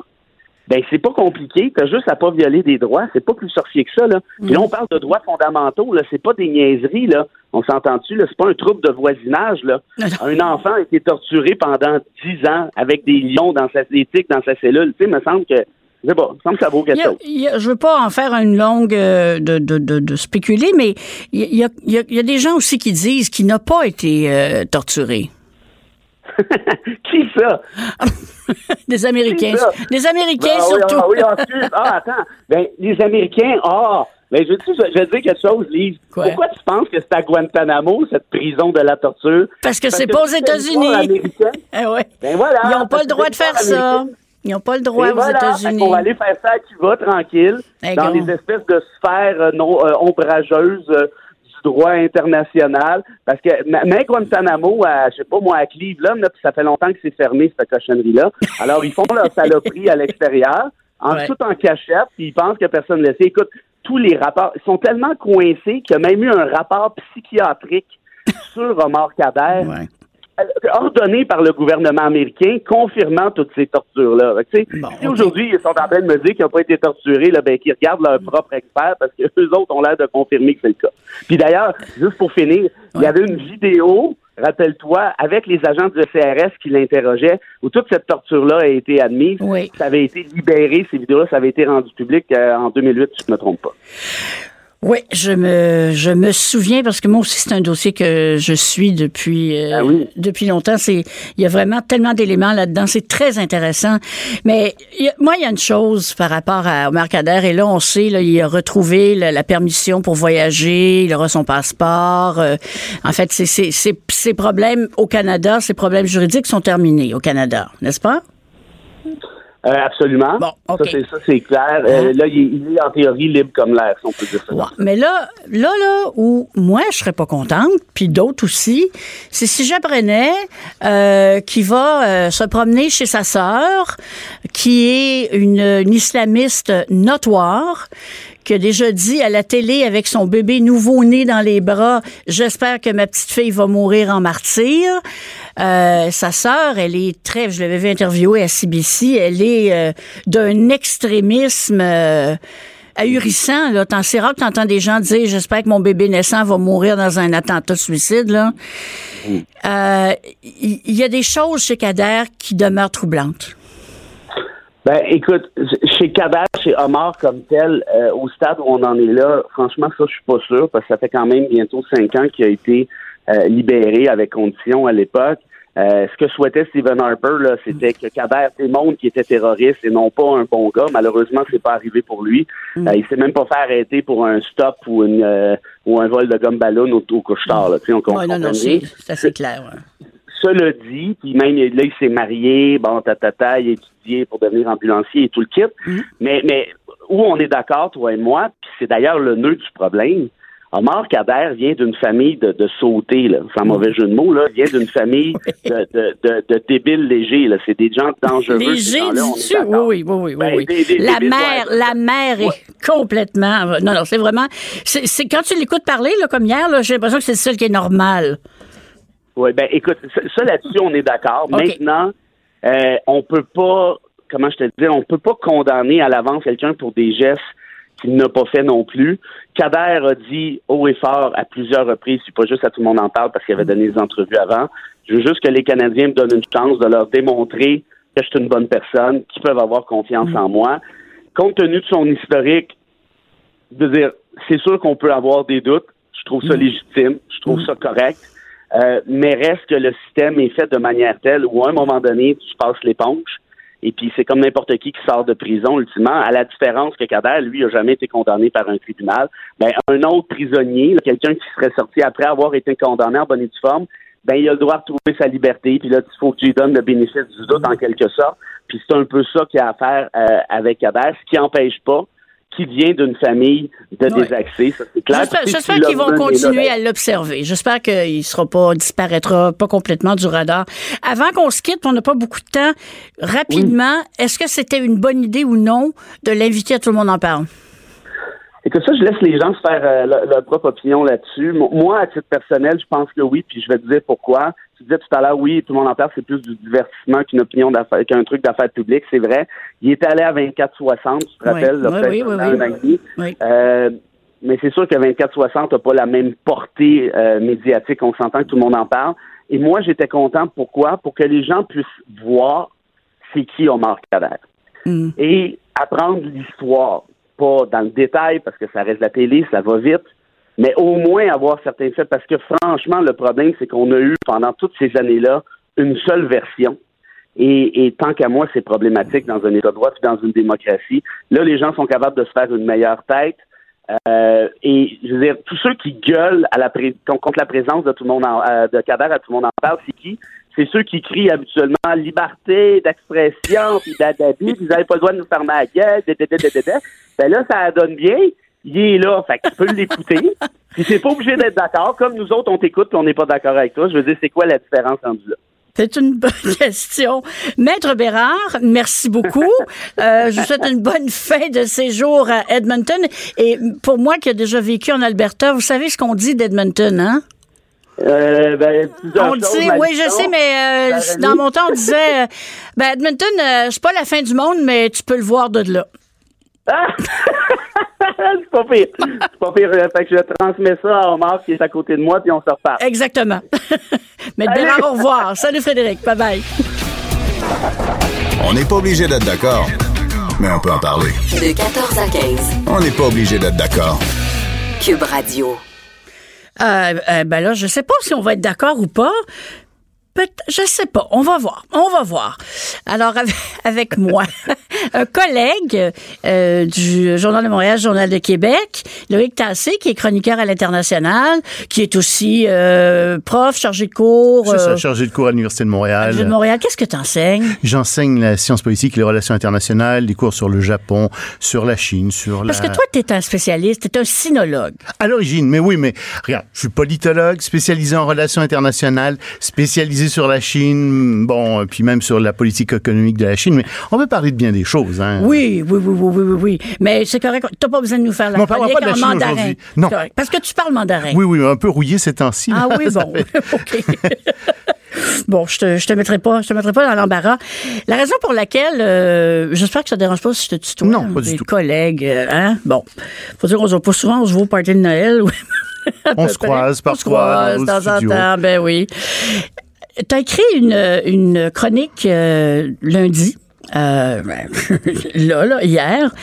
ben c'est pas compliqué, t'as juste à pas violer des droits, c'est pas plus sorcier que ça là. Puis là on parle de droits fondamentaux là, c'est pas des niaiseries là. On s'entend-tu là, c'est pas un trouble de voisinage là. Un enfant a été torturé pendant dix ans avec des lions dans sa éthique dans sa cellule, tu sais, me semble que je sais pas, me semble que ça vaut quelque chose. je veux pas en faire une longue euh, de, de, de, de spéculer, mais il y a, il y a- il y a des gens aussi qui disent qu'il n'a pas été euh, torturé. Qui ça? Des Américains. Ça? Des Américains Ah oui, surtout. Ah oui, ah. Ah, attends. Ben, les Américains, ah, ben, je, vais- je vais te dire quelque chose, Lise. Quoi? Pourquoi tu penses que c'est à Guantanamo, cette prison de la torture? Parce que c'est pas aux États-Unis. Eh ouais. Ben voilà. Ils n'ont pas le droit de faire ça. Ils n'ont pas le droit Et aux voilà. États-Unis. On va aller faire ça à Cuba, tranquille, Eh, dans les espèces de sphères euh, non euh, ombrageuses euh, droit international. Parce que même Guantanamo, à, je sais pas moi, à Cleveland, là, puis ça fait longtemps que c'est fermé, cette cochonnerie-là. Alors, ils font leur saloperie à l'extérieur, en Ouais. tout en cachette, puis ils pensent que personne ne le sait. Écoute, tous les rapports, ils sont tellement coincés qu'il y a même eu un rapport psychiatrique sur Omar Kader Ouais. Ordonné par le gouvernement américain, confirmant toutes ces tortures-là. Bon, si aujourd'hui ils sont en train de me dire qu'ils n'ont pas été torturés, là, ben, qu'ils regardent leur propre expert parce que eux autres ont l'air de confirmer que c'est le cas. Puis d'ailleurs, juste pour finir, il y avait une vidéo, rappelle-toi, avec les agents du CRS qui l'interrogeaient, où toute cette torture-là a été admise. Oui. Ça avait été libéré, ces vidéos-là, ça avait été rendu public euh, en 2008, si je ne me trompe pas. Oui, je me, je me souviens parce que moi aussi c'est un dossier que je suis depuis euh, Ah oui. depuis longtemps. C'est il y a vraiment tellement d'éléments là-dedans. C'est très intéressant. Mais y a- moi il y a une chose par rapport à Omar Kader et là on sait là il a retrouvé la, la permission pour voyager, il aura son passeport. euh, en fait c'est c'est c'est ces problèmes au Canada, ces problèmes juridiques sont terminés au Canada, n'est-ce pas? Euh, absolument. Bon, OK. Ça, c'est, clair. Euh, là, il est, il est en théorie libre comme l'air, si on peut dire ça. Ouais, mais là, là, là, où moi, je serais pas contente, puis d'autres aussi, c'est si j'apprenais euh, qu'il va euh, se promener chez sa sœur, qui est une, une islamiste notoire, qui a déjà dit à la télé avec son bébé nouveau-né dans les bras, j'espère que ma petite fille va mourir en martyr. Euh, sa sœur, elle est très, je l'avais vu interviewer à CBC, elle est euh, d'un extrémisme... euh, ahurissant. Là. C'est rare que tu entends des gens dire J'espère que mon bébé naissant va mourir dans un attentat suicide. Là. Il euh, y, a des choses chez Kader qui demeurent troublantes. Ben, écoute, chez Kader, chez Omar comme tel, euh, au stade où on en est là, franchement, ça, je suis pas sûr, parce que ça fait quand même bientôt cinq ans qu'il a été euh, libéré avec condition à l'époque. Euh, ce que souhaitait Stephen Harper, là, c'était que Kader démontre qu'il était terroriste et non pas un bon gars. Malheureusement, c'est pas arrivé pour lui. Mm. il s'est même pas fait arrêter pour un stop ou une ou un vol de gomme ballon au, au couche-tard. Là. on ouais, non, non, c'est assez clair. Ouais. Cela dit, puis même là, il s'est marié, bon, tata, il a étudié pour devenir ambulancier et tout le kit. Mm. Mais, mais où on est d'accord, toi et moi, puis c'est d'ailleurs le nœud du problème. Omar Kader vient d'une famille de, de sautés, là, sans mauvais jeu de mots, là, vient d'une famille de, de, de, de débiles légers. Là. C'est des gens dangereux. Légers, dis-tu? Oui, oui, oui, oui. Ben, oui. la mère, la mère est complètement... Non, non, c'est vraiment... C'est, quand tu l'écoutes parler, là, comme hier, là, j'ai l'impression que c'est le seul qui est normal. Oui, ben écoute, ça, là-dessus, on est d'accord. Maintenant, euh, on peut pas, comment je te dis, on peut pas condamner à l'avance quelqu'un pour des gestes qu'il n'a pas fait non plus. Kader a dit haut et fort à plusieurs reprises, c'est pas juste à tout le monde en parle parce qu'il avait donné des entrevues avant. Je veux juste que les Canadiens me donnent une chance de leur démontrer que je suis une bonne personne, qu'ils peuvent avoir confiance en moi. Compte tenu de son historique, de dire, c'est sûr qu'on peut avoir des doutes. Je trouve ça mm. légitime. Je trouve mm. ça correct. Euh, mais reste que le système est fait de manière telle où à un moment donné, tu passes l'éponge. Et puis c'est comme n'importe qui qui sort de prison, ultimement, à la différence que Kader, lui, n'a jamais été condamné par un tribunal. Ben, un autre prisonnier, quelqu'un qui serait sorti après avoir été condamné en bonne et due forme, ben, il a le droit de retrouver sa liberté. Puis là, il faut que tu lui donnes le bénéfice du doute en quelque sorte. Puis c'est un peu ça qu'il y a à faire euh, avec Kader, ce qui n'empêche pas qui vient d'une famille de désaxés. c'est clair. J'espère qu'ils vont continuer à l'observer. J'espère qu'il sera pas disparaîtra pas complètement du radar. Avant qu'on se quitte, on n'a pas beaucoup de temps. Rapidement, est-ce que c'était une bonne idée ou non de l'inviter à tout le monde en parle? que ça, je laisse les gens se faire euh, leur, propre opinion là-dessus. Moi, à titre personnel, je pense que oui, puis je vais te dire pourquoi. Tu disais tout à l'heure, oui, tout le monde en parle, c'est plus du divertissement qu'une opinion d'affaires, qu'un truc d'affaires publiques, c'est vrai. Il est allé à 24-60, tu te rappelles, oui, oui, oui, euh, mais c'est sûr que 24-60 n'a pas la même portée euh, médiatique. On s'entend que tout le monde en parle. Et moi, j'étais content. Pourquoi? Pour que les gens puissent voir c'est qui Omar Kader. Mm. Et apprendre l'histoire pas dans le détail parce que ça reste la télé, ça va vite, mais au moins avoir certains faits parce que franchement, le problème, c'est qu'on a eu pendant toutes ces années-là une seule version. Et, tant qu'à moi, c'est problématique dans un État de droit et dans une démocratie. Là, les gens sont capables de se faire une meilleure tête. Euh, et je veux dire, tous ceux qui gueulent contre la présence de tout le monde en, euh, de Kader à tout le monde en parle, c'est qui? c'est ceux qui crient habituellement liberté d'expression, puis d'adabi, puis vous n'avez pas le droit de nous fermer la gueule, ben là, ça donne bien. Il est là, fait que tu peux l'écouter. puis c'est pas obligé d'être d'accord. Comme nous autres, on t'écoute, puis on n'est pas d'accord avec toi. Je veux dire, c'est quoi la différence entre là? C'est une bonne question. Maître Bérard, merci beaucoup. Euh, je vous souhaite une bonne fin de séjour à Edmonton. Et pour moi qui ai déjà vécu en Alberta, vous savez ce qu'on dit d'Edmonton, hein? Euh, ben, on dit, oui, je sais, mais euh, dans mon temps, on disait, euh, ben, Edmonton, euh, c'est pas la fin du monde, mais tu peux le voir de là. Ah! c'est pas pire. C'est pas pire. Fait que je transmets ça à Omar qui est à côté de moi, puis on se repart. Exactement. mais bien, au revoir. Salut Frédéric. Bye bye. On n'est pas obligé d'être d'accord, mais on peut en parler. De 14 à 15. On n'est pas obligé d'être d'accord. Cube Radio. Euh, euh, ben là, je sais pas si on va être d'accord ou pas. Je sais pas. On va voir. On va voir. Alors, avec, moi, un collègue euh, du Journal de Montréal, Journal de Québec, Loïc Tassé, qui est chroniqueur à l'international, qui est aussi euh, prof, chargé de cours. C'est ça, euh, chargé de cours à l'Université de Montréal. de Montréal. Qu'est-ce que tu enseignes? J'enseigne la science politique, les relations internationales, des cours sur le Japon, sur la Chine, sur Parce que toi, tu es un spécialiste, tu es un sinologue. À l'origine, mais oui, mais regarde, je suis politologue, spécialisé en relations internationales, spécialisé sur la Chine, bon, puis même sur la politique économique de la Chine, mais on peut parler de bien des choses. Hein. Oui, oui, oui, oui, oui, oui, Mais c'est correct, t'as pas besoin de nous faire la chronique en mandarin. Non. Parce que tu parles mandarin. Oui, oui, un peu rouillé ces temps-ci. Ah oui, bon, OK. bon, je te, je te mettrai pas, je te mettrai pas dans l'embarras. La raison pour laquelle, euh, j'espère que ça te dérange pas si je te tutoie. Non, pas du tout. collègues, euh, hein? Bon. Faut dire qu'on se voit pas souvent, on se voit au party de Noël. On se croise On se croise de en studio. temps, ben oui. Tu as écrit une, une chronique euh, lundi, euh, là, là, hier,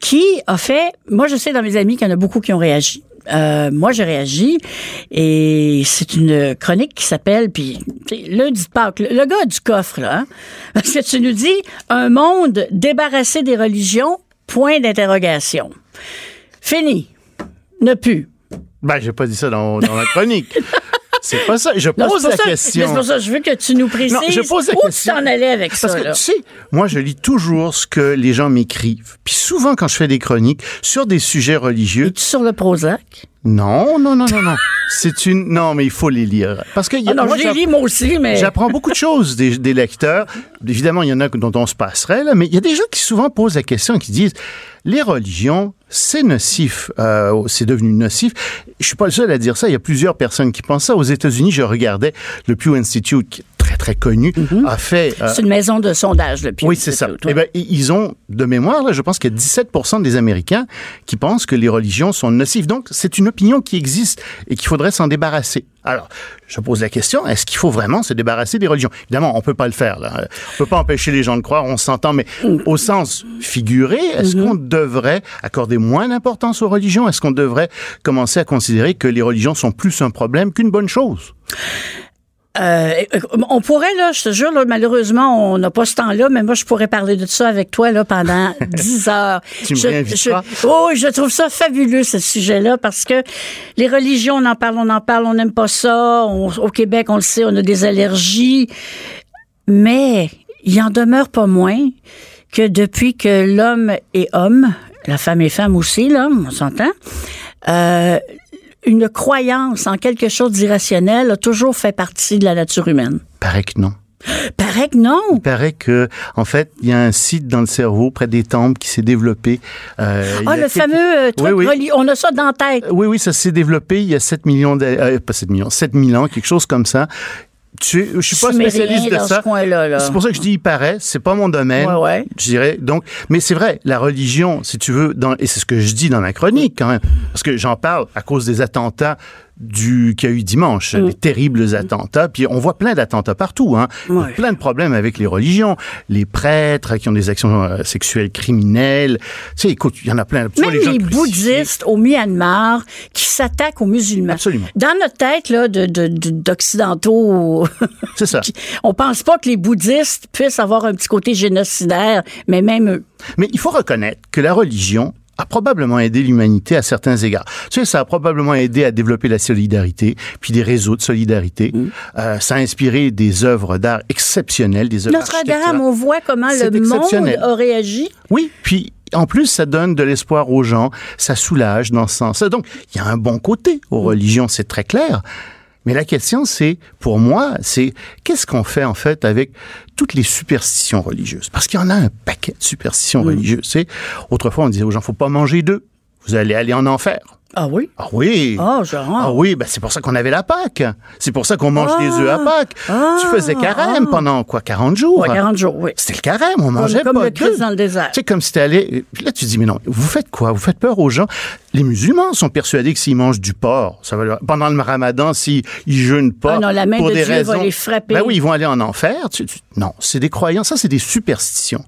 qui a fait, moi je sais dans mes amis qu'il y en a beaucoup qui ont réagi. Euh, moi, j'ai réagi et c'est une chronique qui s'appelle, puis lundi de Pâques, le, le gars du coffre, là, hein, parce que tu nous dis un monde débarrassé des religions, point d'interrogation. Fini. Ne plus. Ben, j'ai pas dit ça dans, dans la chronique. c'est pas ça. Je Non, pose la ça- question. C'est pour ça que je veux que tu nous précises Non, je pose la où question. tu t'en allais avec Parce ça. que là. tu sais, moi je lis toujours ce que les gens m'écrivent. Puis souvent quand je fais des chroniques sur des sujets religieux, Es-tu sur le Prozac? Non, non, non, non, non. C'est une non, mais il faut les lire parce que y a- Ah non, moi, je les lis moi aussi, mais... J'apprends beaucoup de choses des, des lecteurs. Évidemment, il y en a dont on se passerait, là, mais il y a des gens qui souvent posent la question, qui disent les religions, c'est nocif, euh, c'est devenu nocif. Je suis pas le seul à dire ça. Il y a plusieurs personnes qui pensent ça. Aux États-Unis, je regardais le Pew Institute, très connu, a fait. euh, C'est une maison de sondage, le Pew oui, c'est ça. Eh i- ils ont, de mémoire, là, je pense qu'il y a 17 des Américains qui pensent que les religions sont nocives. Donc, c'est une opinion qui existe et qu'il faudrait s'en débarrasser. Alors, je pose la question, est-ce qu'il faut vraiment se débarrasser des religions? Évidemment, on peut pas le faire, là. On peut pas empêcher les gens de croire, on s'entend, mais au sens figuré, est-ce qu'on devrait accorder moins d'importance aux religions? Est-ce qu'on devrait commencer à considérer que les religions sont plus un problème qu'une bonne chose? Euh, on pourrait, là, je te jure, là, malheureusement, on n'a pas ce temps-là, mais moi, je pourrais parler de ça avec toi là, pendant 10 heures. Tu me je, je- oh, je trouve ça fabuleux, ce sujet-là, parce que les religions, on en parle, on en parle, on n'aime pas ça. On- au Québec, on le sait, on a des allergies. Mais il en demeure pas moins que depuis que l'homme est homme, la femme est femme aussi, là, on s'entend, euh, une croyance en quelque chose d'irrationnel a toujours fait partie de la nature humaine. Paraît que non. Paraît que non. Il paraît que, en fait, il y a un site dans le cerveau, près des tempes, qui s'est développé. euh, Ah, le quelques- fameux euh, truc Oui, oui. reli- On a ça dans la tête. Oui, oui, ça s'est développé il y a 7 millions, de, euh, pas 7 millions, 7000 ans, quelque chose comme ça. Tu, je suis pas spécialiste de ça. ce. C'est pour ça que je dis il paraît, c'est pas mon domaine. Ouais, ouais. Je dirais donc, mais c'est vrai, la religion, si tu veux, dans, et c'est ce que je dis dans ma chronique quand même, parce que j'en parle à cause des attentats du qu'il y a eu dimanche, Mm. les terribles attentats. Puis on voit plein d'attentats partout, hein. Ouais. plein de problèmes avec les religions, les prêtres qui ont des actions euh, sexuelles criminelles. Tu sais, écoute, il y en a plein. Tu Même les crucifiés. bouddhistes au Myanmar qui s'attaquent aux musulmans. Absolument. Dans notre tête là, de, de- de- d'occidentaux, C'est ça. on pense pas que les bouddhistes puissent avoir un petit côté génocidaire, mais même eux. Mais il faut reconnaître que la religion a probablement aidé l'humanité à certains égards. Tu sais, ça a probablement aidé à développer la solidarité, puis des réseaux de solidarité. Mm. Euh, ça a inspiré des œuvres d'art exceptionnelles, des œuvres Notre-Dame, on voit comment le monde a réagi. Oui, puis en plus, ça donne de l'espoir aux gens, ça soulage dans ce sens. Donc, il y a un bon côté aux Mm. religions, c'est très clair. Mais la question, c'est, pour moi, c'est qu'est-ce qu'on fait en fait avec toutes les superstitions religieuses? Parce qu'il y en a un paquet de superstitions Mm. religieuses. Autrefois on disait aux gens, faut pas manger d'œufs, vous allez aller en enfer. Ah oui? Ah oui. Ah, genre. Ah oui, ben c'est pour ça qu'on avait la Pâque. C'est pour ça qu'on mange Ah. des œufs à Pâques. Ah. tu faisais carême pendant quoi 40 jours? Ouais, 40 jours, oui. C'était le carême, on Comme, mangeait comme pas le d'œufs. Christ dans le désert. Tu sais, comme si t'allais. Là, tu dis, mais non, vous faites quoi? Vous faites peur aux gens. Les musulmans sont persuadés que s'ils mangent du porc, ça va leur- pendant le ramadan, s'ils ils jeûnent pas. Ah non, la main pour de des Dieu va raisons. les frapper. Ben oui, ils vont aller en enfer. Tu- tu- non, c'est des croyances. Ça, c'est des superstitions.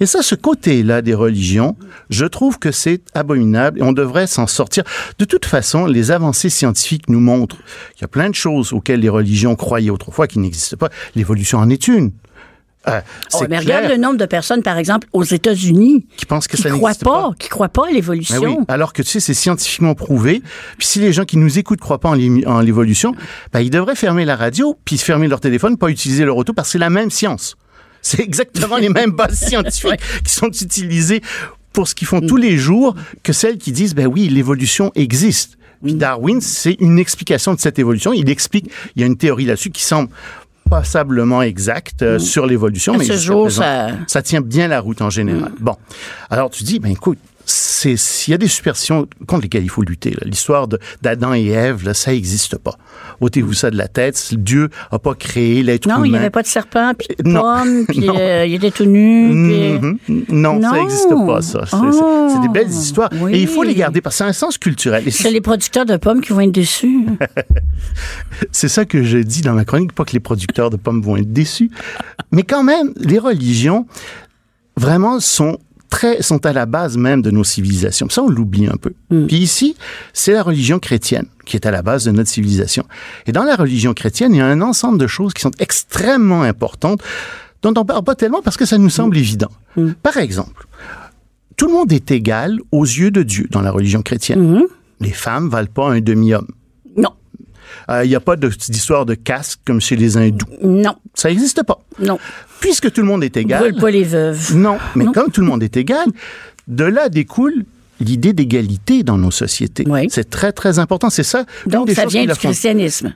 Et ça, ce côté-là des religions, je trouve que c'est abominable et on devrait s'en sortir. De toute façon, les avancées scientifiques nous montrent qu'il y a plein de choses auxquelles les religions croyaient autrefois qui n'existent pas. L'évolution en est une. Euh, Oh, mais regarde le nombre de personnes, par exemple, aux États-Unis, qui pensent que qui ça croient pas, pas. qui croient pas à l'évolution. Ben oui, alors que tu sais, c'est scientifiquement prouvé. Puis si les gens qui nous écoutent croient pas en l'é- en l'évolution, ben ils devraient fermer la radio, puis fermer leur téléphone, pas utiliser leur auto, parce que c'est la même science. C'est exactement les mêmes bases scientifiques qui sont utilisées pour ce qu'ils font tous les jours que celles qui disent, ben oui, l'évolution existe. Puis Darwin, c'est une explication de cette évolution. Il explique, il y a une théorie là-dessus qui semble passablement exacte euh, sur l'évolution. Mais ce jour, présent, ça- ça tient bien la route en général. Bon, alors tu dis, ben écoute, c'est s'il y a des superstitions contre lesquelles il faut lutter. L'histoire d'Adam et Ève, là, ça n'existe pas. Ôtez-vous ça de la tête. Dieu n'a pas créé l'être humain. Non, il n'y avait pas de serpent, puis de Non. puis euh, il était tout nu. puis- Mhm. Non, ça n'existe pas, ça. C'est Oh. des belles histoires. Oui. Et il faut les garder parce que c'est un sens culturel. C'est les producteurs de pommes qui vont être déçus. C'est ça que je dis dans ma chronique, pas que les producteurs de pommes vont être déçus. Mais quand même, les religions, vraiment, sont très, sont à la base même de nos civilisations. Ça, on l'oublie un peu. Puis ici, c'est la religion chrétienne qui est à la base de notre civilisation. Et dans la religion chrétienne, il y a un ensemble de choses qui sont extrêmement importantes, dont on parle pas tellement parce que ça nous semble évident. Par exemple, tout le monde est égal aux yeux de Dieu dans la religion chrétienne. Les femmes valent pas un demi-homme. Non, Euh, Il n'y a pas d'histoire de casque comme chez les hindous. non, Ça n'existe pas. non. Puisque tout le monde est égal. Brûle pas les veuves. Non, mais comme tout le monde est égal, de là découle l'idée d'égalité dans nos sociétés. Oui. C'est très, très important. C'est ça. Donc, des ça vient du christianisme.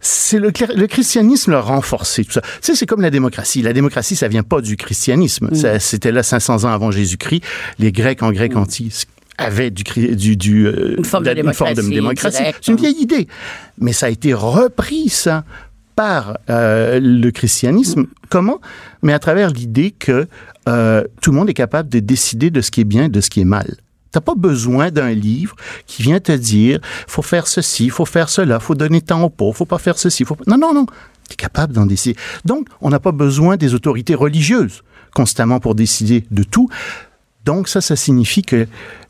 C'est le, christianisme l'a renforcé tout ça. Tu sais, c'est comme la démocratie. La démocratie, ça vient pas du christianisme. Mm. C'était là 500 ans avant Jésus-Christ. Les Grecs en grec antique avaient du, du, du, euh, Une forme de la- démocratie. C'est une vieille idée. Mais ça a été repris, ça, par euh, le christianisme. Comment? Mais à travers l'idée que euh, tout le monde est capable de décider de ce qui est bien et de ce qui est mal. T'as pas besoin d'un livre qui vient te dire faut faire ceci, faut faire cela, faut donner temps aux pauvres, faut pas faire ceci, faut pas... Non, non, non. Tu es capable d'en décider. Donc, on n'a pas besoin des autorités religieuses constamment pour décider de tout. Donc, ça, ça signifie que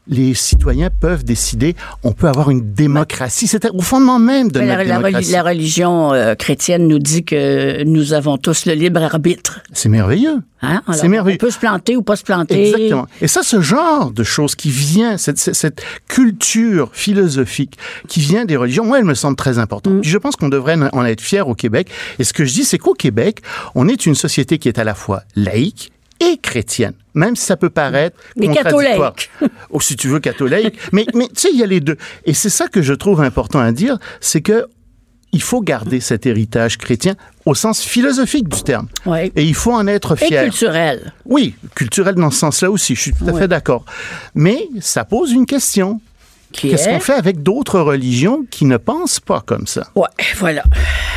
les citoyens peuvent décider, on peut avoir une démocratie. C'était au fondement même de notre la, la reli- démocratie. la religion euh, chrétienne nous dit que nous avons tous le libre arbitre. C'est merveilleux. Hein? C'est merveilleux. On peut se planter ou pas se planter. Exactement. Et ça, ce genre de choses qui vient, cette, cette, culture philosophique qui vient des religions, moi, elle me semble très importante. Mm. Je pense qu'on devrait en être fier au Québec. Et ce que je dis, c'est qu'au Québec, on est une société qui est à la fois laïque et chrétienne, même si ça peut paraître Mais contradictoire. catholique. Ou si tu veux catholique. mais mais tu sais, il y a les deux. Et c'est ça que je trouve important à dire, c'est que il faut garder cet héritage chrétien au sens philosophique du terme. Ouais. Et il faut en être Et fier. culturel. Oui, culturel dans ce sens-là aussi, je suis tout à Ouais. fait d'accord. Mais ça pose une question. Qu'est-ce est... qu'on fait avec d'autres religions qui ne pensent pas comme ça? Ouais, voilà.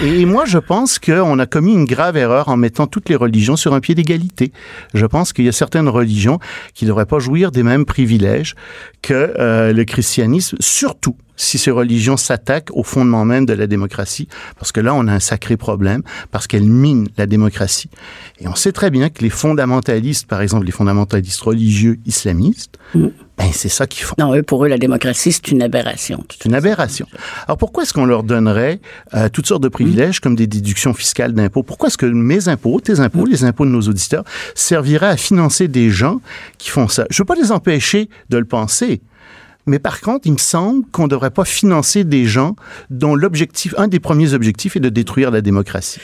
Et moi, je pense qu'on a commis une grave erreur en mettant toutes les religions sur un pied d'égalité. Je pense qu'il y a certaines religions qui ne devraient pas jouir des mêmes privilèges que euh, le christianisme, surtout si ces religions s'attaquent au fondement même de la démocratie, parce que là, on a un sacré problème, parce qu'elles minent la démocratie. Et on sait très bien que les fondamentalistes, par exemple les fondamentalistes religieux islamistes, ben c'est ça qu'ils font. Non, eux, pour eux, la démocratie, c'est une aberration. C'est une aberration. Alors pourquoi est-ce qu'on leur donnerait euh, toutes sortes de privilèges comme des déductions fiscales d'impôts? Pourquoi est-ce que mes impôts, tes impôts, les impôts de nos auditeurs serviraient à financer des gens qui font ça? Je veux pas les empêcher de le penser. Mais par contre, il me semble qu'on ne devrait pas financer des gens dont l'objectif, un des premiers objectifs est de détruire la démocratie.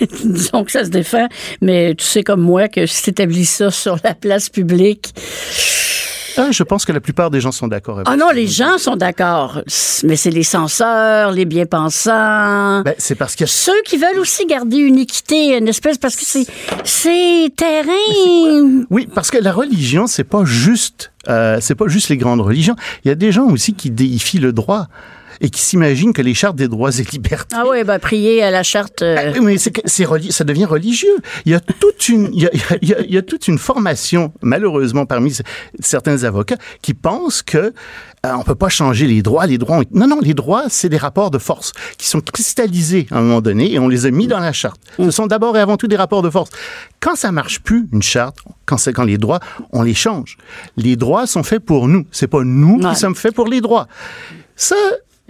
Disons que ça se défend, mais tu sais comme moi que si tu établis ça sur la place publique... Ah, je pense que la plupart des gens sont d'accord avec Ah non, les gens sont d'accord, mais c'est les censeurs, les bien-pensants... Ben, c'est parce qu'il y a Ceux qui veulent aussi garder une équité, une espèce, parce que c'est, c'est terrain. Oui, parce que la religion, c'est pas juste, euh, c'est pas juste les grandes religions. Il y a des gens aussi qui déifient le droit et qui s'imaginent que les chartes des droits et libertés. Ah oui, ben prier à la charte. euh, Ah, Mais c'est, ça devient religieux. Il y a toute une, il y a, il y a- il y a toute une formation, malheureusement, parmi certains avocats qui pensent que euh, on peut pas changer les droits. Les droits, ont- non, non, les droits, c'est des rapports de force qui sont cristallisés à un moment donné et on les a mis dans la charte. Ce sont d'abord et avant tout des rapports de force. Quand ça marche plus, une charte, quand c'est quand les droits, on les change. Les droits sont faits pour nous. C'est pas nous Ouais. qui sommes faits pour les droits. Ça,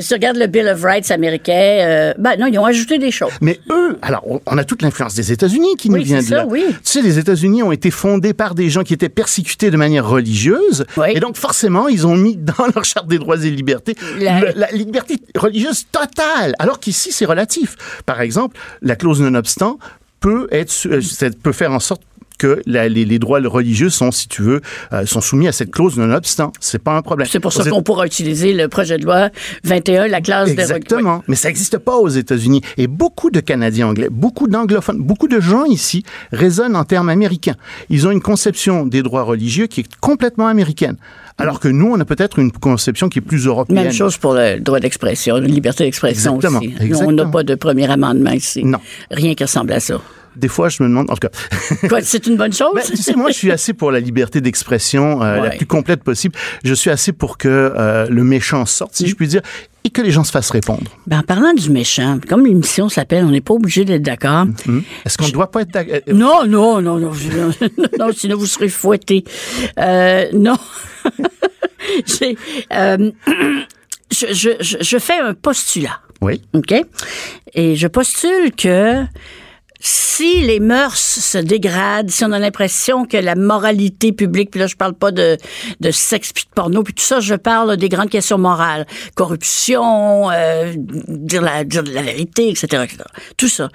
Si tu regardes le Bill of Rights américain, euh, ben non, ils ont ajouté des choses. Mais eux, alors, on- a toute l'influence des États-Unis qui Oui, nous vient de ça, là. oui. Tu sais, les États-Unis ont été fondés par des gens qui étaient persécutés de manière religieuse. Oui. Et donc, forcément, ils ont mis dans leur charte des droits et libertés La- le- la liberté religieuse totale. Alors qu'ici, c'est relatif. Par exemple, la clause non-obstant peut être, euh, peut faire en sorte que la- les, les droits religieux sont, si tu veux, euh, sont soumis à cette clause non-obstant. C'est pas un problème. C'est pour ça qu'on pourra utiliser le projet de loi 21, la classe des Exactement. Mais ça n'existe pas aux États-Unis. Et beaucoup de Canadiens anglais, beaucoup d'anglophones, beaucoup de gens ici raisonnent en termes américains. Ils ont une conception des droits religieux qui est complètement américaine. Alors que nous, on a peut-être une conception qui est plus européenne. Même chose pour le droit d'expression, la liberté d'expression Exactement, aussi. Nous, on n'a exactement. pas de premier amendement ici. Non. Rien qui ressemble à ça. Des fois, je me demande, en tout cas. C'est une bonne chose? Ben, tu sais, moi, je suis assez pour la liberté d'expression euh, la plus complète possible. Je suis assez pour que euh, le méchant sorte, Mm. si je puis dire, et que les gens se fassent répondre. Ben, en parlant du méchant, comme l'émission s'appelle, on n'est pas obligé d'être d'accord. Hmm? Est-ce qu'on ne doit pas être d'accord? Euh, Non, non, non, non, je- non, sinon vous serez fouetté. Euh, non. Euh, je, je, je, je fais un postulat. Oui. OK? Et je postule que si les mœurs se dégradent, si on a l'impression que la moralité publique, puis là je parle pas de, de sexe puis de porno, puis tout ça, je parle des grandes questions morales, corruption, euh, dire, la, dire la vérité, etc., etc. Tout ça.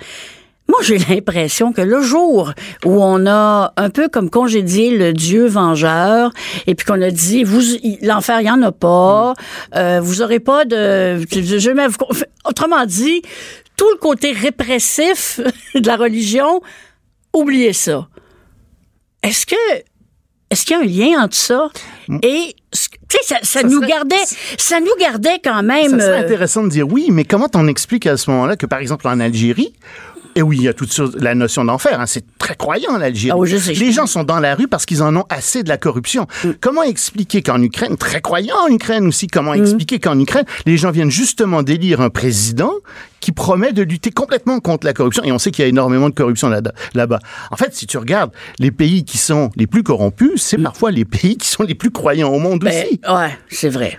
Moi, j'ai l'impression que le jour où on a un peu comme congédié le Dieu vengeur, et puis qu'on a dit, vous, l'enfer, il n'y en a pas, euh, vous aurez pas de... je- autrement dit, tout le côté répressif de la religion, oubliez ça. Est-ce que... Est-ce qu'il y a un lien entre ça et ce- tu sais ça, ça Ça nous serait- gardait ça nous gardait quand même Ça serait euh, intéressant de dire oui, mais comment on explique à ce moment-là que, par exemple, en Algérie, et oui, il y a toute la notion d'enfer. hein, c'est très croyant en Algérie. Ah oui, je sais. Les gens sont dans la rue parce qu'ils en ont assez de la corruption. Mm. Comment expliquer qu'en Ukraine, très croyant en Ukraine aussi, comment Mm. expliquer qu'en Ukraine, les gens viennent justement d'élire un président qui promet de lutter complètement contre la corruption. Et on sait qu'il y a énormément de corruption là- là-bas. En fait, si tu regardes les pays qui sont les plus corrompus, c'est parfois les pays qui sont les plus croyants au monde Mm. ben, aussi. ouais c'est vrai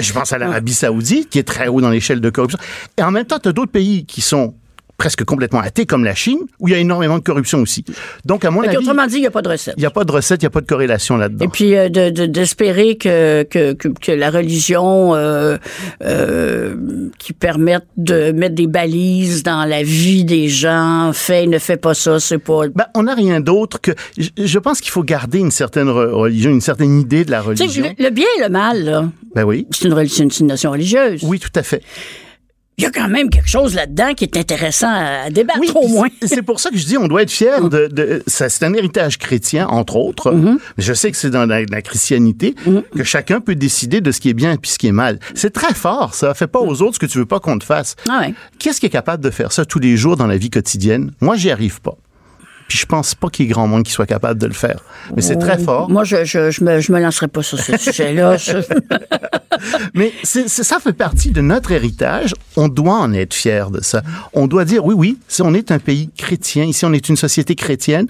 Je pense à l'Arabie Saoudite, qui est très haut dans l'échelle de corruption. Et en même temps, tu as d'autres pays qui sont presque complètement athées, comme la Chine, où il y a énormément de corruption aussi. Donc, à mon avis, autrement dit il n'y a pas de recette il n'y a pas de recette, il n'y a pas de corrélation là-dedans. Et puis euh, de- de- d'espérer que, que, que, la religion euh, euh, qui permette de mettre des balises dans la vie des gens, fait, ne fait pas ça, c'est pas... Ben, on n'a rien d'autre que... Je, je pense qu'il faut garder une certaine re- religion, une certaine idée de la religion. le, le bien et le mal, là, Ben oui. c'est une, religion- c'est une nation religieuse. Oui, tout à fait. Il y a quand même quelque chose là-dedans qui est intéressant à débattre, Oui, au moins. c'est pour ça que je dis on doit être fier de, de ça c'est un héritage chrétien entre autres. Mm-hmm. Mais je sais que c'est dans la, la christianité que chacun peut décider de ce qui est bien et puis ce qui est mal. C'est très fort ça, fais pas aux autres ce que tu veux pas qu'on te fasse. Ah ouais. Qu'est-ce qui est capable de faire ça tous les jours dans la vie quotidienne? Moi, j'y arrive pas. Puis je pense pas qu'il y ait grand monde qui soit capable de le faire. Mais c'est très fort. Moi, je, je, je, me, je me lancerai pas sur ce sujet-là. Je- Mais c'est, c'est- ça fait partie de notre héritage. On doit en être fier de ça. On doit dire, oui, oui, si on est un pays chrétien, ici on est une société chrétienne,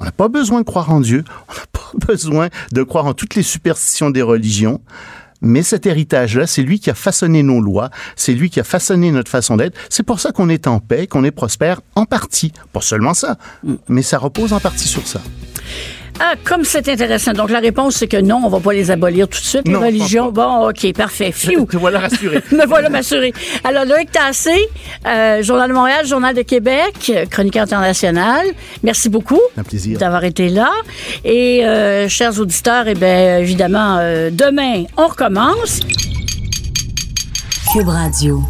on n'a pas besoin de croire en Dieu, on n'a pas besoin de croire en toutes les superstitions des religions. Mais cet héritage-là, c'est lui qui a façonné nos lois, c'est lui qui a façonné notre façon d'être. C'est pour ça qu'on est en paix, qu'on est prospère en partie. Pas seulement ça, mais ça repose en partie sur ça. Ah, comme c'est intéressant. Donc, la réponse, c'est que non, on va pas les abolir tout de suite, Non, les religions. Bon, OK, parfait. Phew. Te voilà rassuré. Me voilà m'assurer. Alors, Loïc Tassé, euh, Journal de Montréal, Journal de Québec, chroniqueur international. Merci beaucoup Un plaisir. d'avoir été là. Et, euh, chers auditeurs, eh bien, évidemment, euh, demain, on recommence. Cube Radio.